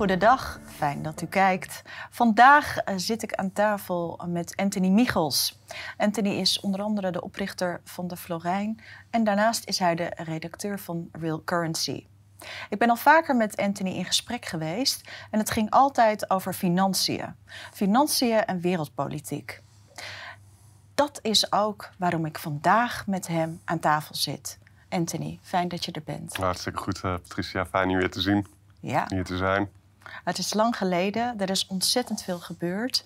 Goedendag, fijn dat u kijkt. Vandaag eh, zit ik aan tafel met Anthony Michels. Anthony is onder andere de oprichter van de Florijn en daarnaast is hij de redacteur van Real Currency. Ik ben al vaker met Anthony in gesprek geweest en het ging altijd over financiën. Financiën en wereldpolitiek. Dat is ook waarom ik vandaag met hem aan tafel zit. Anthony, fijn dat je er bent. Hartstikke goed, uh, Patricia. Fijn je weer te zien. Ja. Hier te zijn. Het is lang geleden. Er is ontzettend veel gebeurd.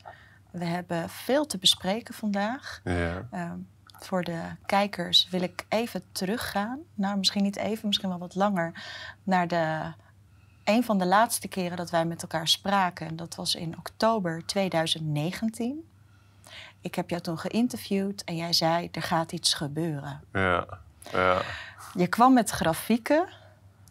We hebben veel te bespreken vandaag. Ja. Ehm, voor de kijkers wil ik even teruggaan. Nou, misschien niet even, misschien wel wat langer. Naar de, een van de laatste keren dat wij met elkaar spraken. Dat was in oktober 2019. Ik heb jou toen geïnterviewd en jij zei: er gaat iets gebeuren. Ja. ja. Je kwam met grafieken.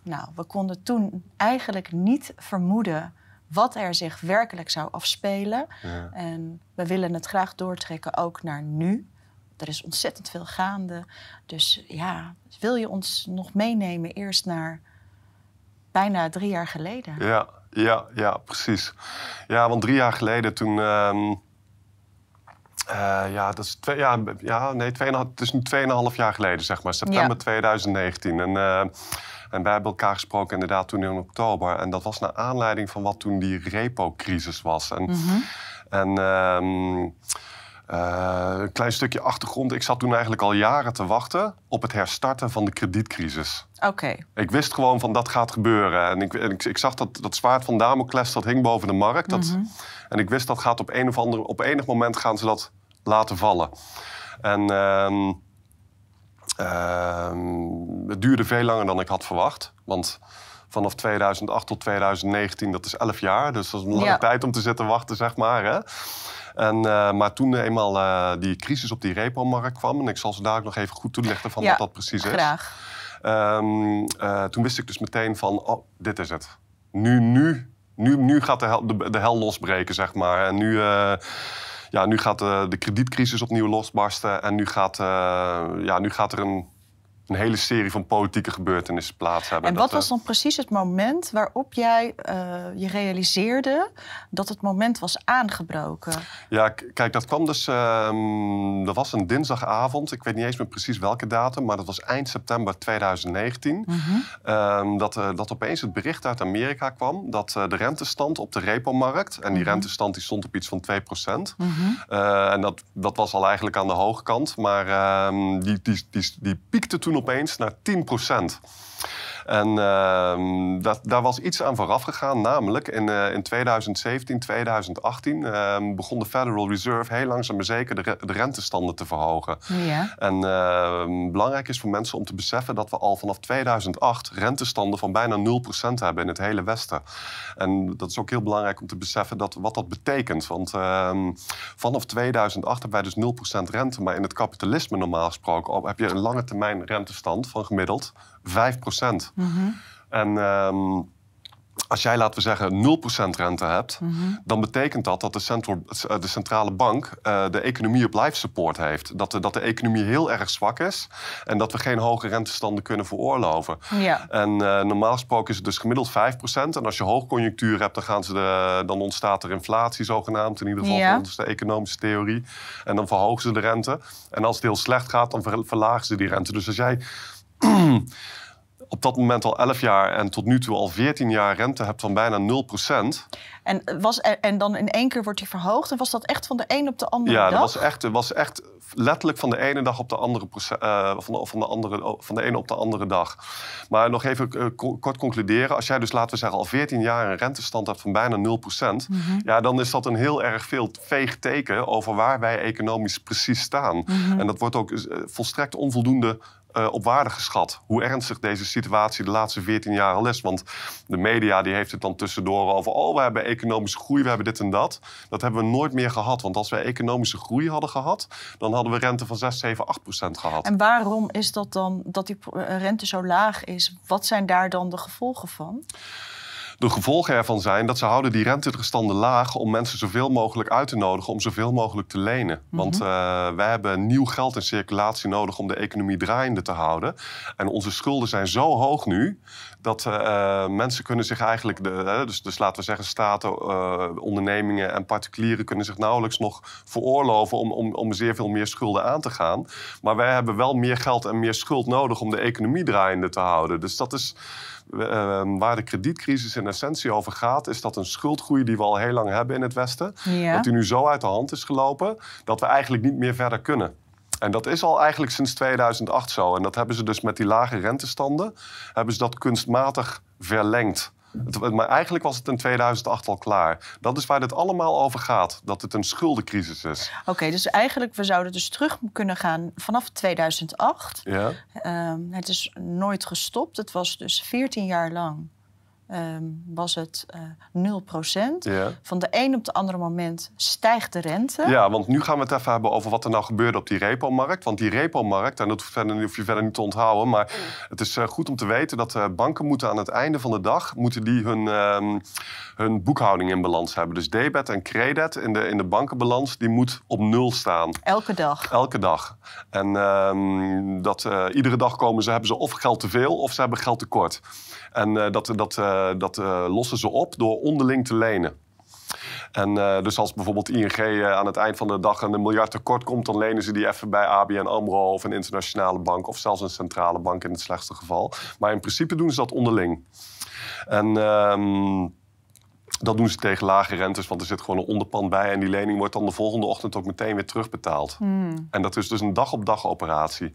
Nou, we konden toen eigenlijk niet vermoeden wat er zich werkelijk zou afspelen. Ja. En we willen het graag doortrekken ook naar nu. Er is ontzettend veel gaande. Dus ja, wil je ons nog meenemen eerst naar bijna drie jaar geleden? Ja, ja, ja, precies. Ja, want drie jaar geleden toen. ehm, eh, ja, dat is twee, ja, ja, nee, tweeënhalf- het is nu 2,5 jaar geleden, zeg maar. September Ja. 2019. En, eh, en wij hebben elkaar gesproken inderdaad toen in oktober. En dat was naar aanleiding van wat toen die repo-crisis was. En, Mhm. en ehm, eh, een klein stukje achtergrond. Ik zat toen eigenlijk al jaren te wachten op het herstarten van de kredietcrisis. Oké, Ik wist gewoon van dat gaat gebeuren. En ik, en ik, ik zag dat, dat zwaard van Damocles, dat hing boven de markt. Dat, Mhm. En ik wist dat gaat op een of andere... Op enig moment gaan ze dat laten vallen. En ehm, het duurde veel langer dan ik had verwacht. Want vanaf 2008 tot 2019, dat is 11 jaar. Dus dat is een lange Ja. tijd om te zitten wachten, zeg maar. Hè? En, eh, maar toen eenmaal eh, die crisis op die repo-markt kwam... en ik zal ze daar ook nog even goed toelichten van Ja, wat dat precies is. graag. Ehm, eh, toen wist ik dus meteen van, oh, dit is het. Nu, nu, nu, nu gaat de hel, de, de hel losbreken, zeg maar. En nu, ja, nu gaat de, de kredietcrisis opnieuw losbarsten. En nu gaat, eh, ja, nu gaat er een, een hele serie van politieke gebeurtenissen plaats hebben. En wat eh, was dan precies het moment waarop jij eh, je realiseerde dat het moment was aangebroken? Ja, kijk, dat kwam dus. ehm dat was een dinsdagavond. Ik weet niet eens meer precies welke datum, maar dat was eind september 2019. Mhm. Ehm, dat, eh, dat opeens het bericht uit Amerika kwam dat eh, de rentestand op de repo-markt, en die Mhm. rentestand die stond op iets van 2%. Mhm. Eh, en dat, dat was al eigenlijk aan de hoge kant, maar ehm, die, die, die, die piekte toen opeens naar 10%. En ehm, dat, daar was iets aan vooraf gegaan, namelijk in, eh, in 2017, 2018 ehm, begon de Federal Reserve heel langzaam maar zeker de, re- de rentestanden te verhogen. Ja. En ehm, belangrijk is voor mensen om te beseffen dat we al vanaf 2008 rentestanden van bijna 0% hebben in het hele Westen. En dat is ook heel belangrijk om te beseffen dat, wat dat betekent. Want vanaf 2008 hebben wij dus 0% rente. Maar in het kapitalisme normaal gesproken heb je een lange termijn rentestand van gemiddeld 5%. Mhm. En ehm, als jij, laten we zeggen, 0% rente hebt, Mhm. dan betekent dat dat de, central, eh, de centrale bank eh, de economie op life support heeft. Dat de, dat de economie heel erg zwak is en dat we geen hoge rentestanden kunnen veroorloven. Ja. En eh, normaal gesproken is het dus gemiddeld 5%. En als je hoogconjunctuur hebt, dan, gaan ze de, dan ontstaat er inflatie zogenaamd. In ieder geval Ja. volgens de economische theorie. En dan verhogen ze de rente. En als het heel slecht gaat, dan ver- verlagen ze die rente. Dus als jij op dat moment al 11 jaar en tot nu toe al 14 jaar rente hebt van bijna 0%. En, was, er- en dan in één keer wordt die verhoogd. En was dat echt van de een op de andere Ja, dag? dat was echt, dat was echt letterlijk van de ene dag op de andere, eh, van, de, van, de andere, van de ene op de andere dag. Maar nog even eh, ko- kort concluderen. Als jij dus, laten we zeggen, al 14 jaar een rentestand hebt van bijna 0%, Mhm. ja, dan is dat een heel erg veel veeg teken over waar wij economisch precies staan. Mhm. En dat wordt ook eh, volstrekt onvoldoende eh, op waarde geschat. Hoe ernstig deze situatie de laatste 14 jaar al is. Want de media die heeft het dan tussendoor over... oh, we hebben economische groei, we hebben dit en dat. Dat hebben we nooit meer gehad. Want als we economische groei hadden gehad... dan hadden we rente van 6, 7, 8 procent gehad. En waarom is dat dan dat die rente zo laag is? Wat zijn daar dan de gevolgen van? De gevolgen ervan zijn dat ze houden die renterestanden laag om mensen zoveel mogelijk uit te nodigen om zoveel mogelijk te lenen. Want uh, wij hebben nieuw geld in circulatie nodig om de economie draaiende te houden. En onze schulden zijn zo hoog nu dat uh, mensen kunnen zich eigenlijk, de, dus, dus laten we zeggen staten, uh, ondernemingen en particulieren kunnen zich nauwelijks nog veroorloven om, om, om zeer veel meer schulden aan te gaan. Maar wij hebben wel meer geld en meer schuld nodig om de economie draaiende te houden. Dus dat is uh, waar de kredietcrisis in essentie over gaat, is dat een schuldgroei die we al heel lang hebben in het Westen, Ja. dat die nu zo uit de hand is gelopen dat we eigenlijk niet meer verder kunnen. En dat is al eigenlijk sinds 2008 zo. En dat hebben ze dus met die lage rentestanden, hebben ze dat kunstmatig verlengd. Het- maar eigenlijk was het in 2008 al klaar. Dat is waar dit allemaal over gaat. Dat het een schuldencrisis is. Oké, dus eigenlijk, we zouden dus terug kunnen gaan vanaf 2008. Ja? Ehm, het is nooit gestopt. Het was dus 14 jaar lang ehm, was het eh 0%. Ja. Van de een op de andere moment stijgt de rente. Ja, want nu gaan we het even hebben over wat er nou gebeurde op die repo-markt. Want die repo-markt, en dat hoef je verder- niet te onthouden... maar het is eh, goed om te weten dat eh, banken moeten aan het einde van de dag... moeten die hun, ehm, hun boekhouding in balans hebben. Dus debet en credit in de, in de bankenbalans, die moet op nul staan. Elke dag. Elke dag. En ehm, dat, iedere dag komen ze, hebben ze of geld te veel of ze hebben geld tekort. En eh, dat, dat, eh, dat eh, lossen ze op door onderling te lenen. En dus als bijvoorbeeld ING aan het eind van de dag een miljard tekort komt, dan lenen ze die even bij ABN AMRO of een internationale bank of zelfs een centrale bank in het slechtste geval. Maar in principe doen ze dat onderling. En ehm, dat doen ze tegen lage rentes, want er zit gewoon een onderpand bij en die lening wordt dan de volgende ochtend ook meteen weer terugbetaald. Hmm. En dat is dus een dag-op-dag operatie.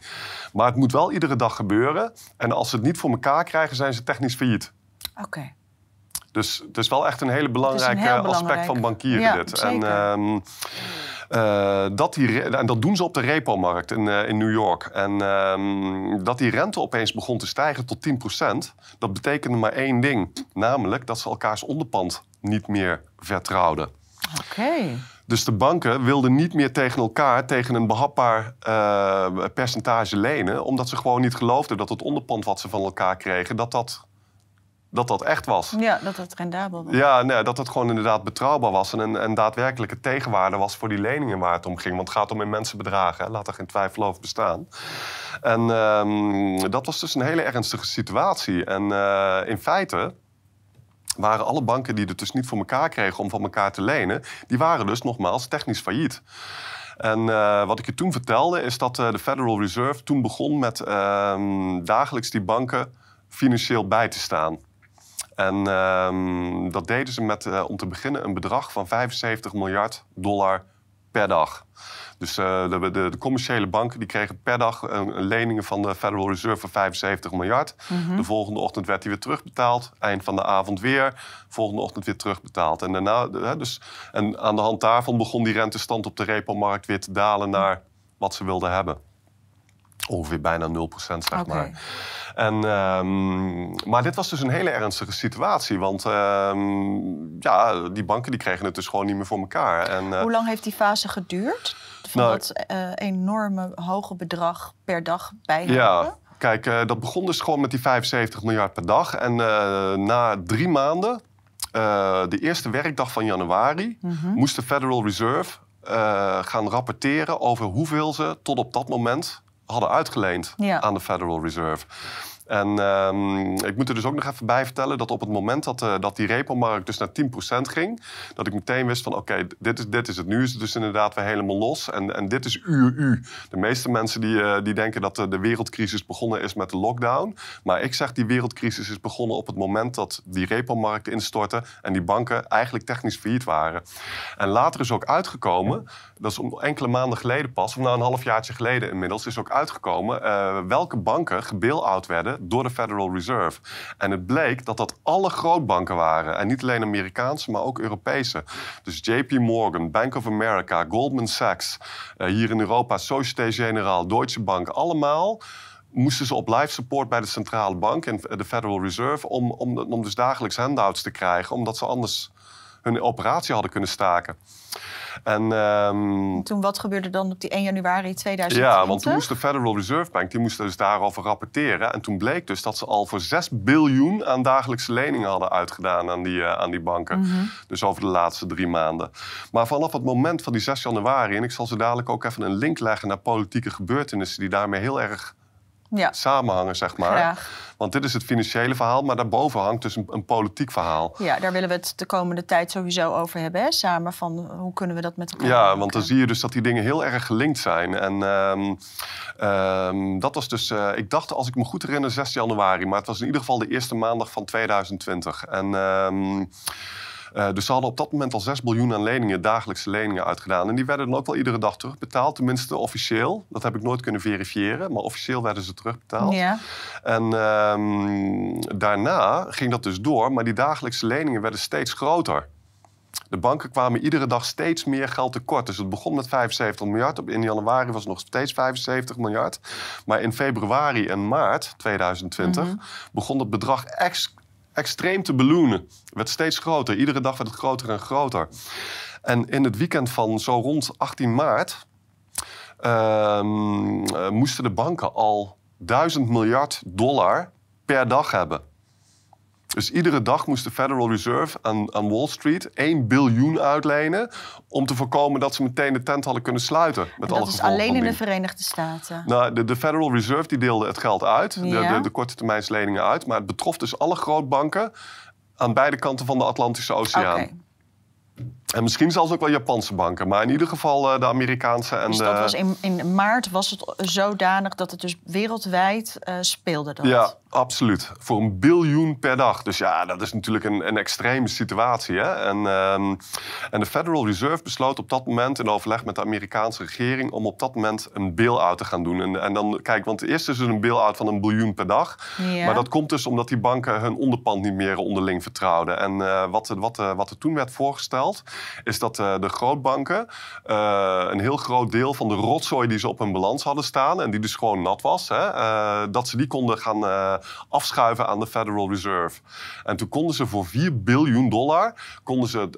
Maar het moet wel iedere dag gebeuren. En als ze het niet voor elkaar krijgen, zijn ze technisch failliet. Oké. Dus het is wel echt een hele belangrijke aspect belangrijk. van bankieren Ja, dit. zeker. En, ehm, eh, dat die, en dat doen ze op de repo-markt in, eh, in New York. En ehm, dat die rente opeens begon te stijgen tot 10%, dat betekende maar één ding. Namelijk dat ze elkaars onderpand niet meer vertrouwden. Oké. Dus de banken wilden niet meer tegen elkaar tegen een behapbaar eh, percentage lenen, omdat ze gewoon niet geloofden dat het onderpand wat ze van elkaar kregen, dat dat, dat, dat echt was. Ja, dat het rendabel was. Ja, nee, dat het gewoon inderdaad betrouwbaar was en een, een daadwerkelijke tegenwaarde was voor die leningen waar het om ging. Want het gaat om immense bedragen, hè? laat er geen twijfel over bestaan. En ehm, dat was dus een hele ernstige situatie. En eh, in feite waren alle banken die het dus niet voor elkaar kregen om van elkaar te lenen, die waren dus nogmaals technisch failliet. En eh, wat ik je toen vertelde is dat eh, de Federal Reserve toen begon met ehm, dagelijks die banken financieel bij te staan. En ehm, dat deden ze met, eh, om te beginnen, een bedrag van 75 miljard dollar per dag. Dus eh, de, de, de commerciële banken die kregen per dag eh, leningen van de Federal Reserve van 75 miljard. De volgende ochtend werd die weer terugbetaald. Eind van de avond weer. Volgende ochtend weer terugbetaald. En, daarna, de- dus, en aan de hand daarvan begon die rentestand op de repo-markt weer te dalen naar wat ze wilden hebben. Ongeveer bijna 0% zeg maar. En, ehm, maar dit was dus een hele ernstige situatie. Want ehm, ja, die banken die kregen het dus gewoon niet meer voor elkaar. En, eh, Hoe lang heeft die fase geduurd? Van Nou, dat eh, enorme hoge bedrag per dag bijhouden? Ja, kijk, eh, dat begon dus gewoon met die 75 miljard per dag. En na drie maanden, de eerste werkdag van januari, Mhm. moest de Federal Reserve gaan rapporteren over hoeveel ze tot op dat moment hadden uitgeleend Ja. aan de Federal Reserve. En ehm, ik moet er dus ook nog even bij vertellen dat op het moment dat, eh, dat die repo-markt dus naar 10% ging, dat ik meteen wist van oké, dit, is, dit is het. Nu is het dus inderdaad weer helemaal los. En, en dit is uur u. De meeste mensen die, eh, die denken dat de, de wereldcrisis begonnen is met de lockdown. Maar ik zeg die wereldcrisis is begonnen op het moment dat die repo-markt instortte en die banken eigenlijk technisch failliet waren. En later is ook uitgekomen, dat is om enkele maanden geleden pas, of nou een halfjaartje geleden inmiddels, is ook uitgekomen eh, welke banken gebail-out werden door de Federal Reserve. En het bleek dat dat alle grootbanken waren. En niet alleen Amerikaanse, maar ook Europese. Dus JP Morgan, Bank of America, Goldman Sachs, eh, hier in Europa Societe Generale, Deutsche Bank, allemaal moesten ze op life support bij de centrale bank en de Federal Reserve om, om, om dus dagelijks handouts te krijgen, omdat ze anders hun operatie hadden kunnen staken. En, ehm, toen wat gebeurde dan op die 1 januari 2020? Ja, want toen moest de Federal Reserve Bank die moest dus daarover rapporteren. En toen bleek dus dat ze al voor 6 biljoen aan dagelijkse leningen hadden uitgedaan aan die, aan die banken. Mhm. Dus over de laatste drie maanden. Maar vanaf het moment van die 6 januari, en ik zal ze dadelijk ook even een link leggen naar politieke gebeurtenissen die daarmee heel erg ja. samenhangen, zeg maar. Graag. Want dit is het financiële verhaal, maar daarboven hangt dus een, een, politiek verhaal. Ja, daar willen we het de komende tijd sowieso over hebben, hè? samen. Van hoe kunnen we dat met elkaar Ja, want dan zie je dus dat die dingen heel erg gelinkt zijn. En um, um, dat was dus, uh, ik dacht, als ik me goed herinner, 6 januari. Maar het was in ieder geval de eerste maandag van 2020. En... Um, uh, dus ze hadden op dat moment al 6 biljoen aan leningen, dagelijkse leningen uitgedaan. En die werden dan ook wel iedere dag terugbetaald, tenminste officieel. Dat heb ik nooit kunnen verifiëren, maar officieel werden ze terugbetaald. Ja. En um, daarna ging dat dus door, maar die dagelijkse leningen werden steeds groter. De banken kwamen iedere dag steeds meer geld tekort. Dus het begon met 75 miljard. In januari was het nog steeds 75 miljard. Maar in februari en maart 2020 mm -hmm. begon het bedrag ex extreem te balloonen. Het werd steeds groter. Iedere dag werd het groter en groter. En in het weekend van zo rond 18 maart uh, moesten de banken al 1000 miljard dollar per dag hebben. Dus iedere dag moest de Federal Reserve aan, aan, Wall Street 1 biljoen uitlenen. om te voorkomen dat ze meteen de tent hadden kunnen sluiten. Met en dat is alleen in de Verenigde Staten. Nou, de, de, Federal Reserve die deelde het geld uit, ja. de, de, de korte termijnsleningen uit. Maar het betrof dus alle grootbanken aan beide kanten van de Atlantische Oceaan. Okay. En misschien zelfs ook wel Japanse banken, maar in ieder geval uh, de Amerikaanse en dus de... dat was in, in maart was het zodanig dat het dus wereldwijd uh, speelde dat? Ja, absoluut. Voor een biljoen per dag. Dus ja, dat is natuurlijk een, een extreme situatie. Hè? En, um, en de Federal Reserve besloot op dat moment in overleg met de Amerikaanse regering... om op dat moment een bail-out te gaan doen. En, en dan, kijk, want eerst is er een bail-out van een biljoen per dag. Ja. Maar dat komt dus omdat die banken hun onderpand niet meer onderling vertrouwden. En uh, wat, wat, wat er toen werd voorgesteld is dat uh, de grootbanken uh, een heel groot deel van de rotzooi die ze op hun balans hadden staan en die dus gewoon nat was, hè, uh, dat ze die konden gaan afschuiven aan de Federal Reserve. En toen konden ze voor 4 biljoen dollar konden ze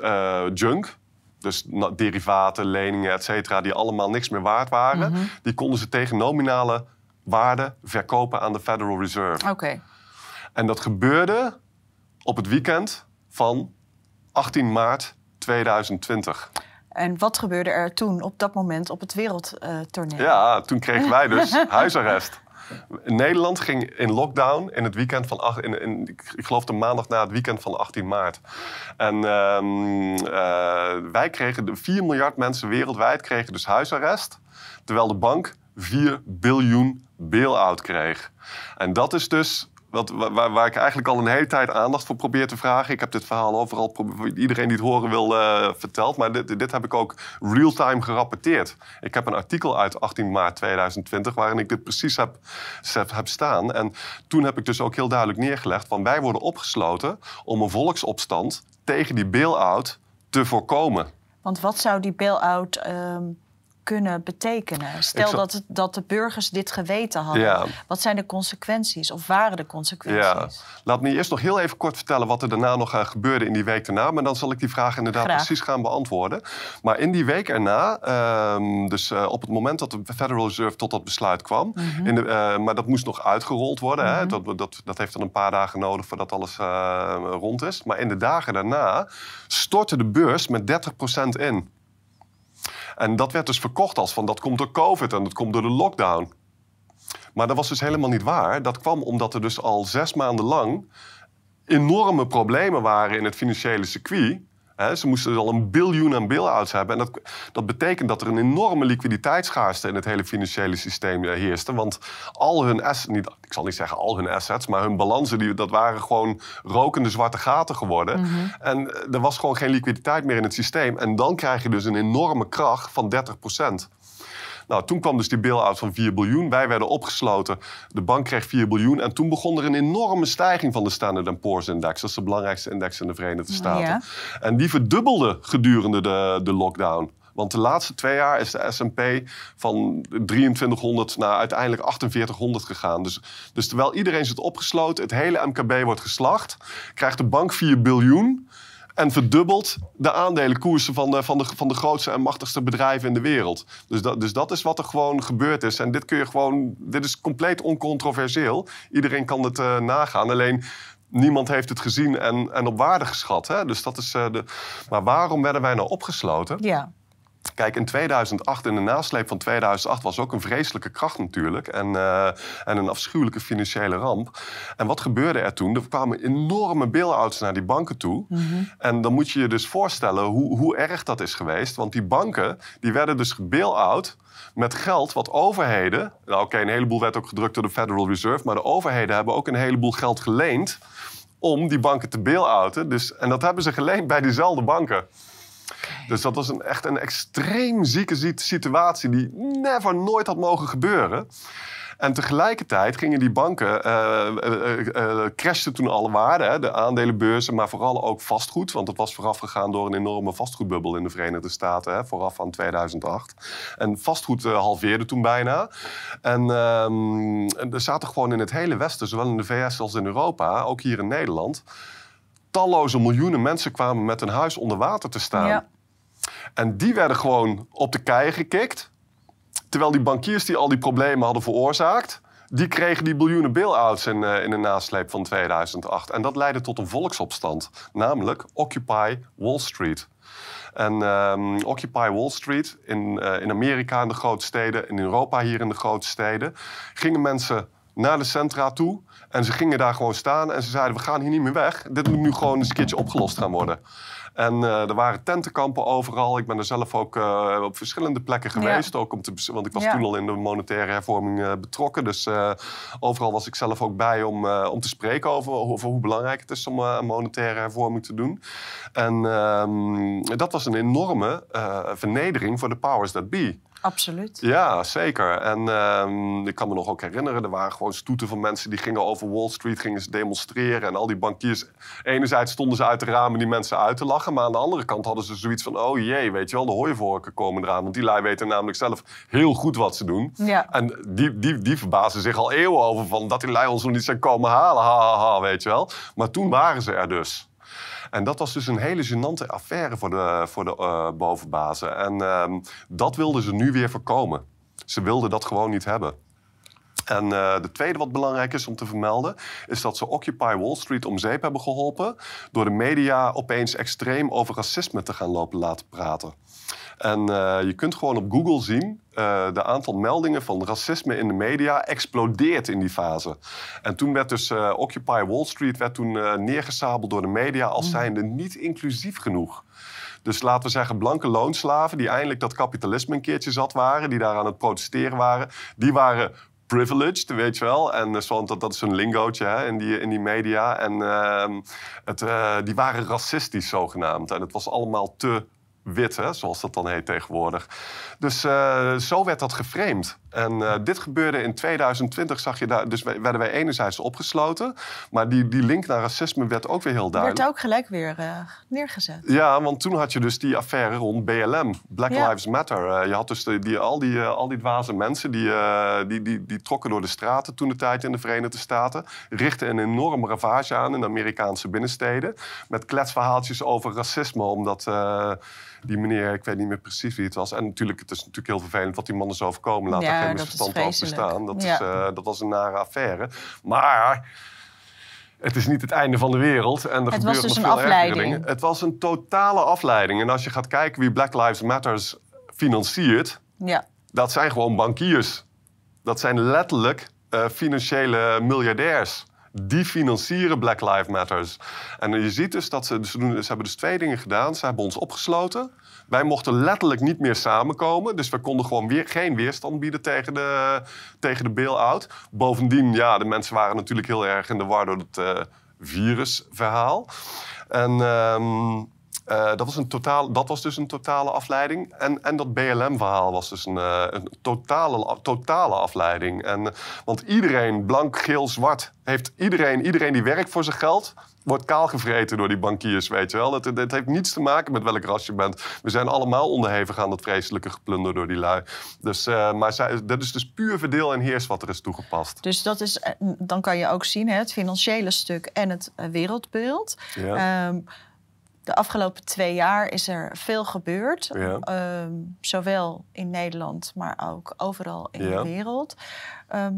junk, dus derivaten, leningen, et cetera, die allemaal niks meer waard waren, Mhm. die konden ze tegen nominale waarde verkopen aan de Federal Reserve. Oké. En dat gebeurde op het weekend van 18 maart 2020. En wat gebeurde er toen op dat moment op het wereldtoneel? Ja, toen kregen wij dus huisarrest. Nederland ging in lockdown in het weekend van... acht- In, in, ik geloof de maandag na het weekend van 18 maart. En ehm, eh, wij kregen... de 4 miljard mensen wereldwijd kregen dus huisarrest. Terwijl de bank 4 biljoen bail-out kreeg. En dat is dus wat, waar, waar ik eigenlijk al een hele tijd aandacht voor probeer te vragen. Ik heb dit verhaal overal, iedereen die het horen wil, eh, verteld. Maar dit, dit heb ik ook real-time gerapporteerd. Ik heb een artikel uit 18 maart 2020 waarin ik dit precies heb, heb, heb staan. En toen heb ik dus ook heel duidelijk neergelegd van wij worden opgesloten om een volksopstand tegen die bail-out te voorkomen. Want wat zou die bail-out ehm, kunnen betekenen? Stel dat, dat de burgers dit geweten hadden. Ja. Wat zijn de consequenties? Of waren de consequenties? Ja, laat me eerst nog heel even kort vertellen wat er daarna nog eh, gebeurde in die week daarna. Maar dan zal ik die vraag inderdaad Graag. precies gaan beantwoorden. Maar in die week erna, ehm, dus eh, op het moment dat de Federal Reserve tot dat besluit kwam, Mhm. in de, eh, maar dat moest nog uitgerold worden. hè. Dat, dat, dat heeft dan een paar dagen nodig voordat alles rond is. Maar in de dagen daarna stortte de beurs met 30% in. En dat werd dus verkocht als van dat komt door COVID en dat komt door de lockdown. Maar dat was dus helemaal niet waar. Dat kwam omdat er dus al zes maanden lang enorme problemen waren in het financiële circuit. Ze moesten dus al een biljoen aan bail-outs hebben. En dat, dat betekent dat er een enorme liquiditeitsschaarste in het hele financiële systeem eh, heerste. Want al hun assets, niet, ik zal niet zeggen al hun assets, maar hun balansen, die, dat waren gewoon rokende zwarte gaten geworden. En eh, er was gewoon geen liquiditeit meer in het systeem. En dan krijg je dus een enorme kracht van 30 nou, toen kwam dus die bail-out van 4 biljoen. Wij werden opgesloten. De bank kreeg 4 biljoen. En toen begon er een enorme stijging van de Standard Poor's Index. Dat is de belangrijkste index in de Verenigde Staten. Ja. En die verdubbelde gedurende de, de lockdown. Want de laatste twee jaar is de S&P van 2300 naar uiteindelijk 4800 gegaan. Dus, dus terwijl iedereen zit opgesloten, het hele MKB wordt geslacht... krijgt de bank 4 biljoen... En verdubbelt de aandelenkoersen van de, van, de, van de grootste en machtigste bedrijven in de wereld. Dus dat, dus dat is wat er gewoon gebeurd is. En dit kun je gewoon. Dit is compleet oncontroversieel. Iedereen kan het uh, nagaan. Alleen niemand heeft het gezien en, en op waarde geschat. Hè? Dus dat is, uh, de... Maar waarom werden wij nou opgesloten? Ja. Kijk, in 2008, in de nasleep van 2008, was ook een vreselijke kracht natuurlijk. En, uh, en een afschuwelijke financiële ramp. En wat gebeurde er toen? Er kwamen enorme bail-outs naar die banken toe. Mm -hmm. En dan moet je je dus voorstellen hoe, hoe erg dat is geweest. Want die banken, die werden dus gebail-out met geld wat overheden... Nou oké, okay, een heleboel werd ook gedrukt door de Federal Reserve... maar de overheden hebben ook een heleboel geld geleend om die banken te bail-outen. Dus, en dat hebben ze geleend bij diezelfde banken. Dus dat was een, echt een extreem zieke situatie die never, nooit had mogen gebeuren. En tegelijkertijd gingen die banken, uh, uh, uh, crashten toen alle waarden, de aandelenbeurzen, maar vooral ook vastgoed. Want het was voorafgegaan door een enorme vastgoedbubbel in de Verenigde Staten, hè, vooraf aan 2008. En vastgoed halveerde toen bijna. En um, er zaten gewoon in het hele Westen, zowel in de VS als in Europa, ook hier in Nederland, talloze miljoenen mensen kwamen met hun huis onder water te staan. Ja. En die werden gewoon op de kei gekikt. Terwijl die bankiers die al die problemen hadden veroorzaakt, die kregen die biljoenen bail-outs in, uh, in de nasleep van 2008. En dat leidde tot een volksopstand, namelijk Occupy Wall Street. En um, Occupy Wall Street in, uh, in Amerika in de grote steden, in Europa hier in de grote steden, gingen mensen naar de centra toe en ze gingen daar gewoon staan en ze zeiden: We gaan hier niet meer weg. Dit moet nu gewoon eens een keertje opgelost gaan worden. En uh, er waren tentenkampen overal. Ik ben er zelf ook uh, op verschillende plekken geweest. Ja. Ook om te, want ik was ja. toen al in de monetaire hervorming uh, betrokken. Dus overal was ik zelf ook bij om, om te spreken over, over, hoe belangrijk het is om een monetaire hervorming te doen. En um, dat was een enorme vernedering voor de powers that be. Absoluut. Ja, zeker. En um, ik kan me nog ook herinneren, er waren gewoon stoeten van mensen die gingen over Wall Street, gingen ze demonstreren. En al die bankiers, enerzijds stonden ze uit de ramen die mensen uit te lachen, maar aan de andere kant hadden ze zoiets van, oh jee, weet je wel, de hooivorken komen eraan. Want die lui weten namelijk zelf heel goed wat ze doen. Ja. En die, die, die verbazen zich al eeuwen over van dat die lui ons nog niet zijn komen halen, ha, ha, ha, weet je wel. Maar toen waren ze er dus. En dat was dus een hele gênante affaire voor de, voor de uh, bovenbazen. En uh, dat wilden ze nu weer voorkomen. Ze wilden dat gewoon niet hebben. En uh, de tweede wat belangrijk is om te vermelden, is dat ze Occupy Wall Street om zeep hebben geholpen door de media opeens extreem over racisme te gaan lopen laten praten. En uh, je kunt gewoon op Google zien, uh, de aantal meldingen van racisme in de media explodeert in die fase. En toen werd dus uh, Occupy Wall Street werd toen, neergesabeld door de media als zijnde niet inclusief genoeg. Dus laten we zeggen, blanke loonslaven die eindelijk dat kapitalisme een keertje zat waren, die daar aan het protesteren waren, die waren privileged, weet je wel. En zo, dat, dat is een lingootje hè, in, die, in die media. En uh, het, uh, die waren racistisch zogenaamd. En het was allemaal te wit, hè, zoals dat dan heet tegenwoordig. Dus uh, zo werd dat geframed. En uh, dit gebeurde in 2020, zag je daar. Dus werden wij enerzijds opgesloten. Maar die, die link naar racisme werd ook weer heel duidelijk. Werd ook gelijk weer uh, neergezet. Ja, want toen had je dus die affaire rond BLM, Black ja. Lives Matter. je had dus die, al, die, al die dwaze mensen die, die, die, die trokken door de straten toen de tijd in de Verenigde Staten. Richtten een enorme ravage aan in de Amerikaanse binnensteden. Met kletsverhaaltjes over racisme, omdat die meneer, ik weet niet meer precies wie het was. En natuurlijk, het is natuurlijk heel vervelend wat die man is overkomen. Laat ja, er geen misverstand over bestaan. Dat, is, uh, dat was een nare affaire. Maar het is niet het einde van de wereld. En er het was dus nog een veel afleiding. Het was een totale afleiding. En als je gaat kijken wie Black Lives Matters financiert... Ja. dat zijn gewoon bankiers. Dat zijn letterlijk uh, financiële miljardairs die financieren Black Lives Matters. En je ziet dus dat ze, ze, doen, ze hebben dus twee dingen gedaan. Ze hebben ons opgesloten. Wij mochten letterlijk niet meer samenkomen. Dus we konden gewoon weer geen weerstand bieden tegen de, tegen de bail-out. Bovendien, ja, de mensen waren natuurlijk heel erg in de war door het uh, virusverhaal. En... Um, uh, dat, was een totaal, dat was dus een totale afleiding. En, en dat BLM-verhaal was dus een, uh, een totale, totale afleiding. En, want iedereen, blank, geel, zwart, heeft iedereen, iedereen die werkt voor zijn geld, wordt kaalgevreten door die bankiers, weet je wel. Dat, dat heeft niets te maken met welk ras je bent. We zijn allemaal onderhevig aan dat vreselijke geplunder door die lui. Dus, uh, maar zij, dat is dus puur verdeel en heers wat er is toegepast. Dus dat is, dan kan je ook zien, hè, het financiële stuk en het wereldbeeld. Ja. Um, de afgelopen twee jaar is er veel gebeurd. Ja. Ehm, zowel in Nederland, maar ook overal in Ja. de wereld. Ehm,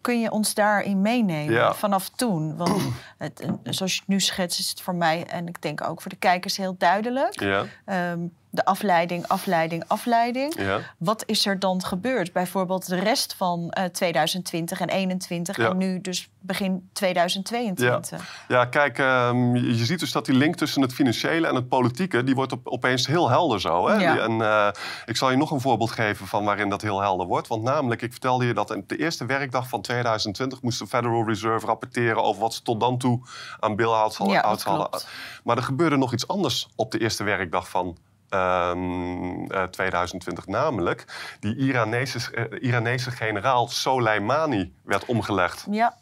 kun je ons daarin meenemen Ja. vanaf toen? Want het, zoals je het nu schetst, is het voor mij en ik denk ook voor de kijkers heel duidelijk. Ja, Ehm, de afleiding, afleiding, afleiding. ja. Wat is er dan gebeurd? Bijvoorbeeld de rest van eh, 2020 en 2021 Ja. en nu dus begin 2022. Ja, kijk, ehm, je ziet dus dat die link tussen het financiële en het politieke... die wordt op, opeens heel helder zo. Hè? Ja. Die- En eh, ik zal je nog een voorbeeld geven van waarin dat heel helder wordt. Want namelijk, ik vertelde je dat in de eerste werkdag van 2020... moest de Federal Reserve rapporteren over wat ze tot dan toe aan bailouts Ja, hadden. Maar er gebeurde nog iets anders op de eerste werkdag van ehm, eh, 2020. Namelijk, die Iranese, eh, Iranese generaal Soleimani werd omgelegd. Ja,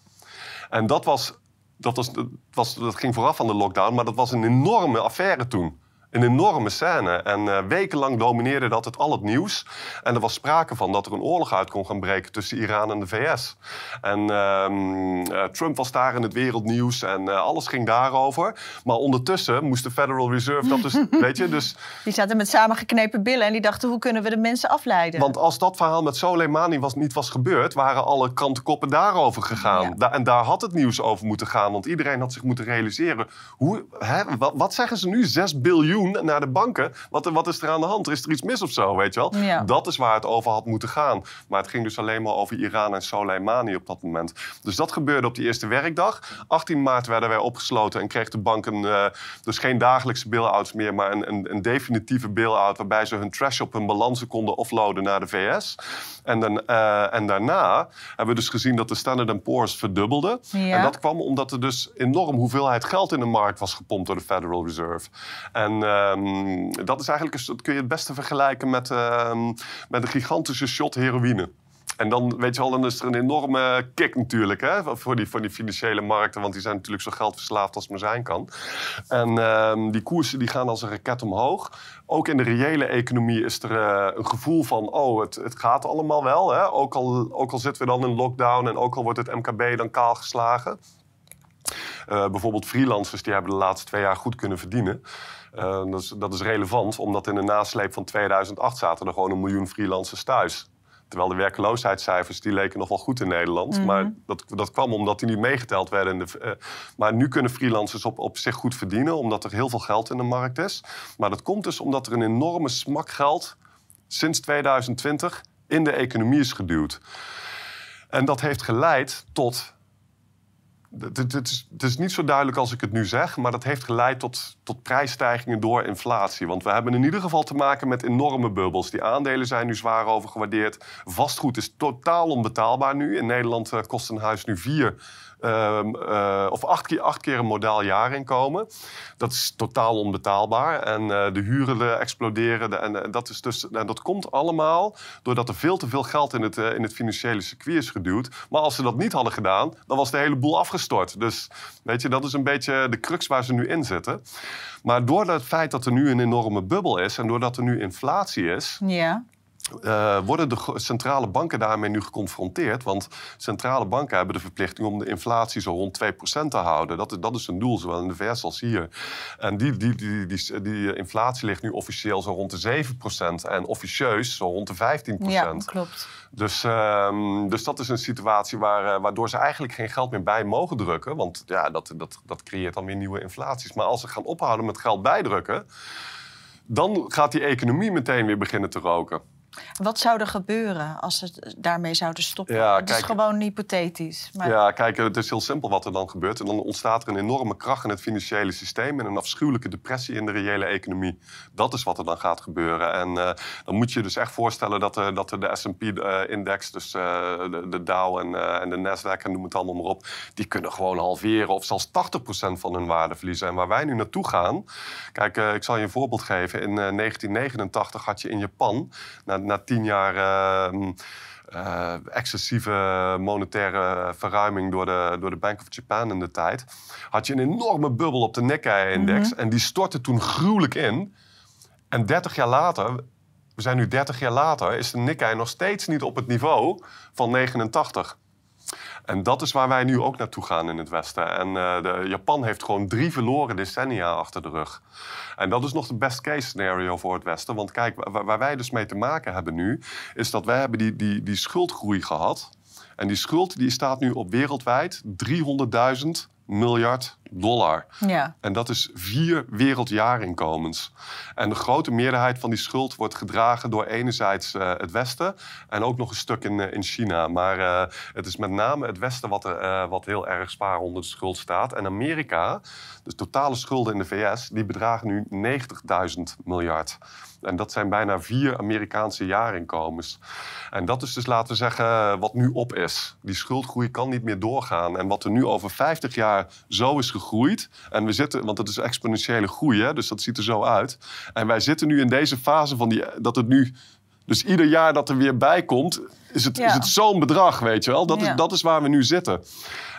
En dat was, dat, was, dat, was, dat ging vooraf aan de lockdown, maar dat was een enorme affaire toen. Een enorme scène. En eh, wekenlang domineerde dat het al het nieuws. En er was sprake van dat er een oorlog uit kon gaan breken tussen Iran en de VS. En ehm, eh, Trump was daar in het wereldnieuws en eh, alles ging daarover. Maar ondertussen moest de Federal Reserve dat dus, weet je, dus... die zaten met samengeknepen billen en die dachten hoe kunnen we de mensen afleiden? Want als dat verhaal met Soleimani was, niet was gebeurd, waren alle krantenkoppen daarover gegaan. Ja. Da- en daar had het nieuws over moeten gaan. Want iedereen had zich moeten realiseren. Hoe, hè, wat, wat zeggen ze nu? 6 biljoen naar de banken? Wat, wat is er aan de hand? Is er iets mis of zo? Weet je wel? Ja. Dat is waar het over had moeten gaan. Maar het ging dus alleen maar over Iran en Soleimani op dat moment. Dus dat gebeurde op die eerste werkdag. 18 maart werden wij opgesloten en kreeg de bank een, eh, dus geen dagelijkse bail-outs meer, maar een, een, een definitieve bail-out waarbij ze hun trash op hun balansen konden offloaden naar de VS. En, dan, eh, en daarna hebben we dus gezien dat de Standard Poor's verdubbelde. Ja. En dat kwam omdat er dus enorm hoeveelheid geld in de markt was gepompt door de Federal Reserve. En ehm, dat is eigenlijk, dat kun je het beste vergelijken met, ehm, met een gigantische shot heroïne. En dan, weet je wel, dan is er een enorme kick natuurlijk hè, voor, die, voor die financiële markten. Want die zijn natuurlijk zo geldverslaafd als maar zijn kan. En ehm, die koersen die gaan als een raket omhoog. Ook in de reële economie is er eh, een gevoel van... oh, het, het gaat allemaal wel. Hè? Ook, al, ook al zitten we dan in lockdown en ook al wordt het MKB dan kaal geslagen. Eh, bijvoorbeeld freelancers die hebben de laatste twee jaar goed kunnen verdienen. Eh, dat, is, dat is relevant, omdat in de nasleep van 2008 zaten er gewoon een miljoen freelancers thuis. Terwijl de werkloosheidscijfers die leken nog wel goed in Nederland. Maar dat, dat kwam omdat die niet meegeteld werden. In de, eh, maar nu kunnen freelancers op, op zich goed verdienen, omdat er heel veel geld in de markt is. Maar dat komt dus omdat er een enorme smak geld sinds 2020 in de economie is geduwd. En dat heeft geleid tot het is, het is, niet zo duidelijk als ik het nu zeg, maar dat heeft geleid tot, tot prijsstijgingen door inflatie. Want we hebben in ieder geval te maken met enorme bubbels. Die aandelen zijn nu zwaar overgewaardeerd. Vastgoed is totaal onbetaalbaar nu. In Nederland eh, kost een huis nu 4 Ehm, eh, of acht keer, keer een modaal jaarinkomen. Dat is totaal onbetaalbaar. En eh, de huren exploderen. De, en, eh, dat is dus, dat komt allemaal doordat er veel te veel geld in het, in het financiële circuit is geduwd. Maar als ze dat niet hadden gedaan, dan was de hele boel afgestort. Dus weet je, dat is een beetje de crux waar ze nu in zitten. Maar door het feit dat er nu een enorme bubbel is en doordat er nu inflatie is, ja eh, worden de centrale banken daarmee nu geconfronteerd. Want centrale banken hebben de verplichting om de inflatie zo rond 2% te houden. Dat is, dat is een doel, zowel in de VS als hier. En die, die, die, die, die inflatie ligt nu officieel zo rond de 7% en officieus zo rond de 15%. ja klopt. Dus, ehm, dus dat is een situatie waar, eh, waardoor ze eigenlijk geen geld meer bij mogen drukken. Want ja, dat, dat, dat creëert dan weer nieuwe inflaties. Maar als ze gaan ophouden met geld bijdrukken, dan gaat die economie meteen weer beginnen te roken. Wat zou er gebeuren als ze daarmee zouden stoppen? Ja, het is gewoon hypothetisch. Maar Ja, kijk, het is heel simpel wat er dan gebeurt. En dan ontstaat er een enorme kracht in het financiële systeem en een afschuwelijke depressie in de reële economie. Dat is wat er dan gaat gebeuren. En eh, dan moet je dus echt voorstellen dat, er, dat de S&P-index, dus eh, de, de Dow en, en de Nasdaq en noem het allemaal maar op, die kunnen gewoon halveren of zelfs 80% van hun waarde verliezen. En waar wij nu naartoe gaan, kijk, ik zal je een voorbeeld geven. In eh, 1989 had je in Japan, na, na tien jaar... ehm, eh, excessieve monetaire verruiming door de, door de Bank of Japan in de tijd, had je een enorme bubbel op de Nikkei-index. En die stortte toen gruwelijk in. En 30 jaar later, we zijn nu 30 jaar later, is de Nikkei nog steeds niet op het niveau van 89. En dat is waar wij nu ook naartoe gaan in het Westen. En uh, de, Japan heeft gewoon drie verloren decennia achter de rug. En dat is nog de best case scenario voor het Westen. Want kijk, waar, waar wij dus mee te maken hebben nu, is dat wij hebben die, die, die schuldgroei gehad. En die schuld die staat nu op wereldwijd 300.000 miljard dollar. Ja. En dat is vier wereldjaarinkomens. En de grote meerderheid van die schuld wordt gedragen door enerzijds uh, het Westen en ook nog een stuk in, uh, in China. Maar uh, het is met name het Westen wat, er, wat heel erg zwaar onder de schuld staat. En Amerika, de totale schulden in de VS, die bedragen nu 90.000 miljard. En dat zijn bijna vier Amerikaanse jaarinkomens. En dat is dus, laten we zeggen, wat nu op is. Die schuldgroei kan niet meer doorgaan. En wat er nu over 50 jaar zo is gegroeid. En we zitten, want het is exponentiële groei, hè, dus dat ziet er zo uit. En wij zitten nu in deze fase van die, dat het nu. Dus ieder jaar dat er weer bij komt, is het, Ja. is het zo'n bedrag, weet je wel. Dat, Ja. is, dat is waar we nu zitten.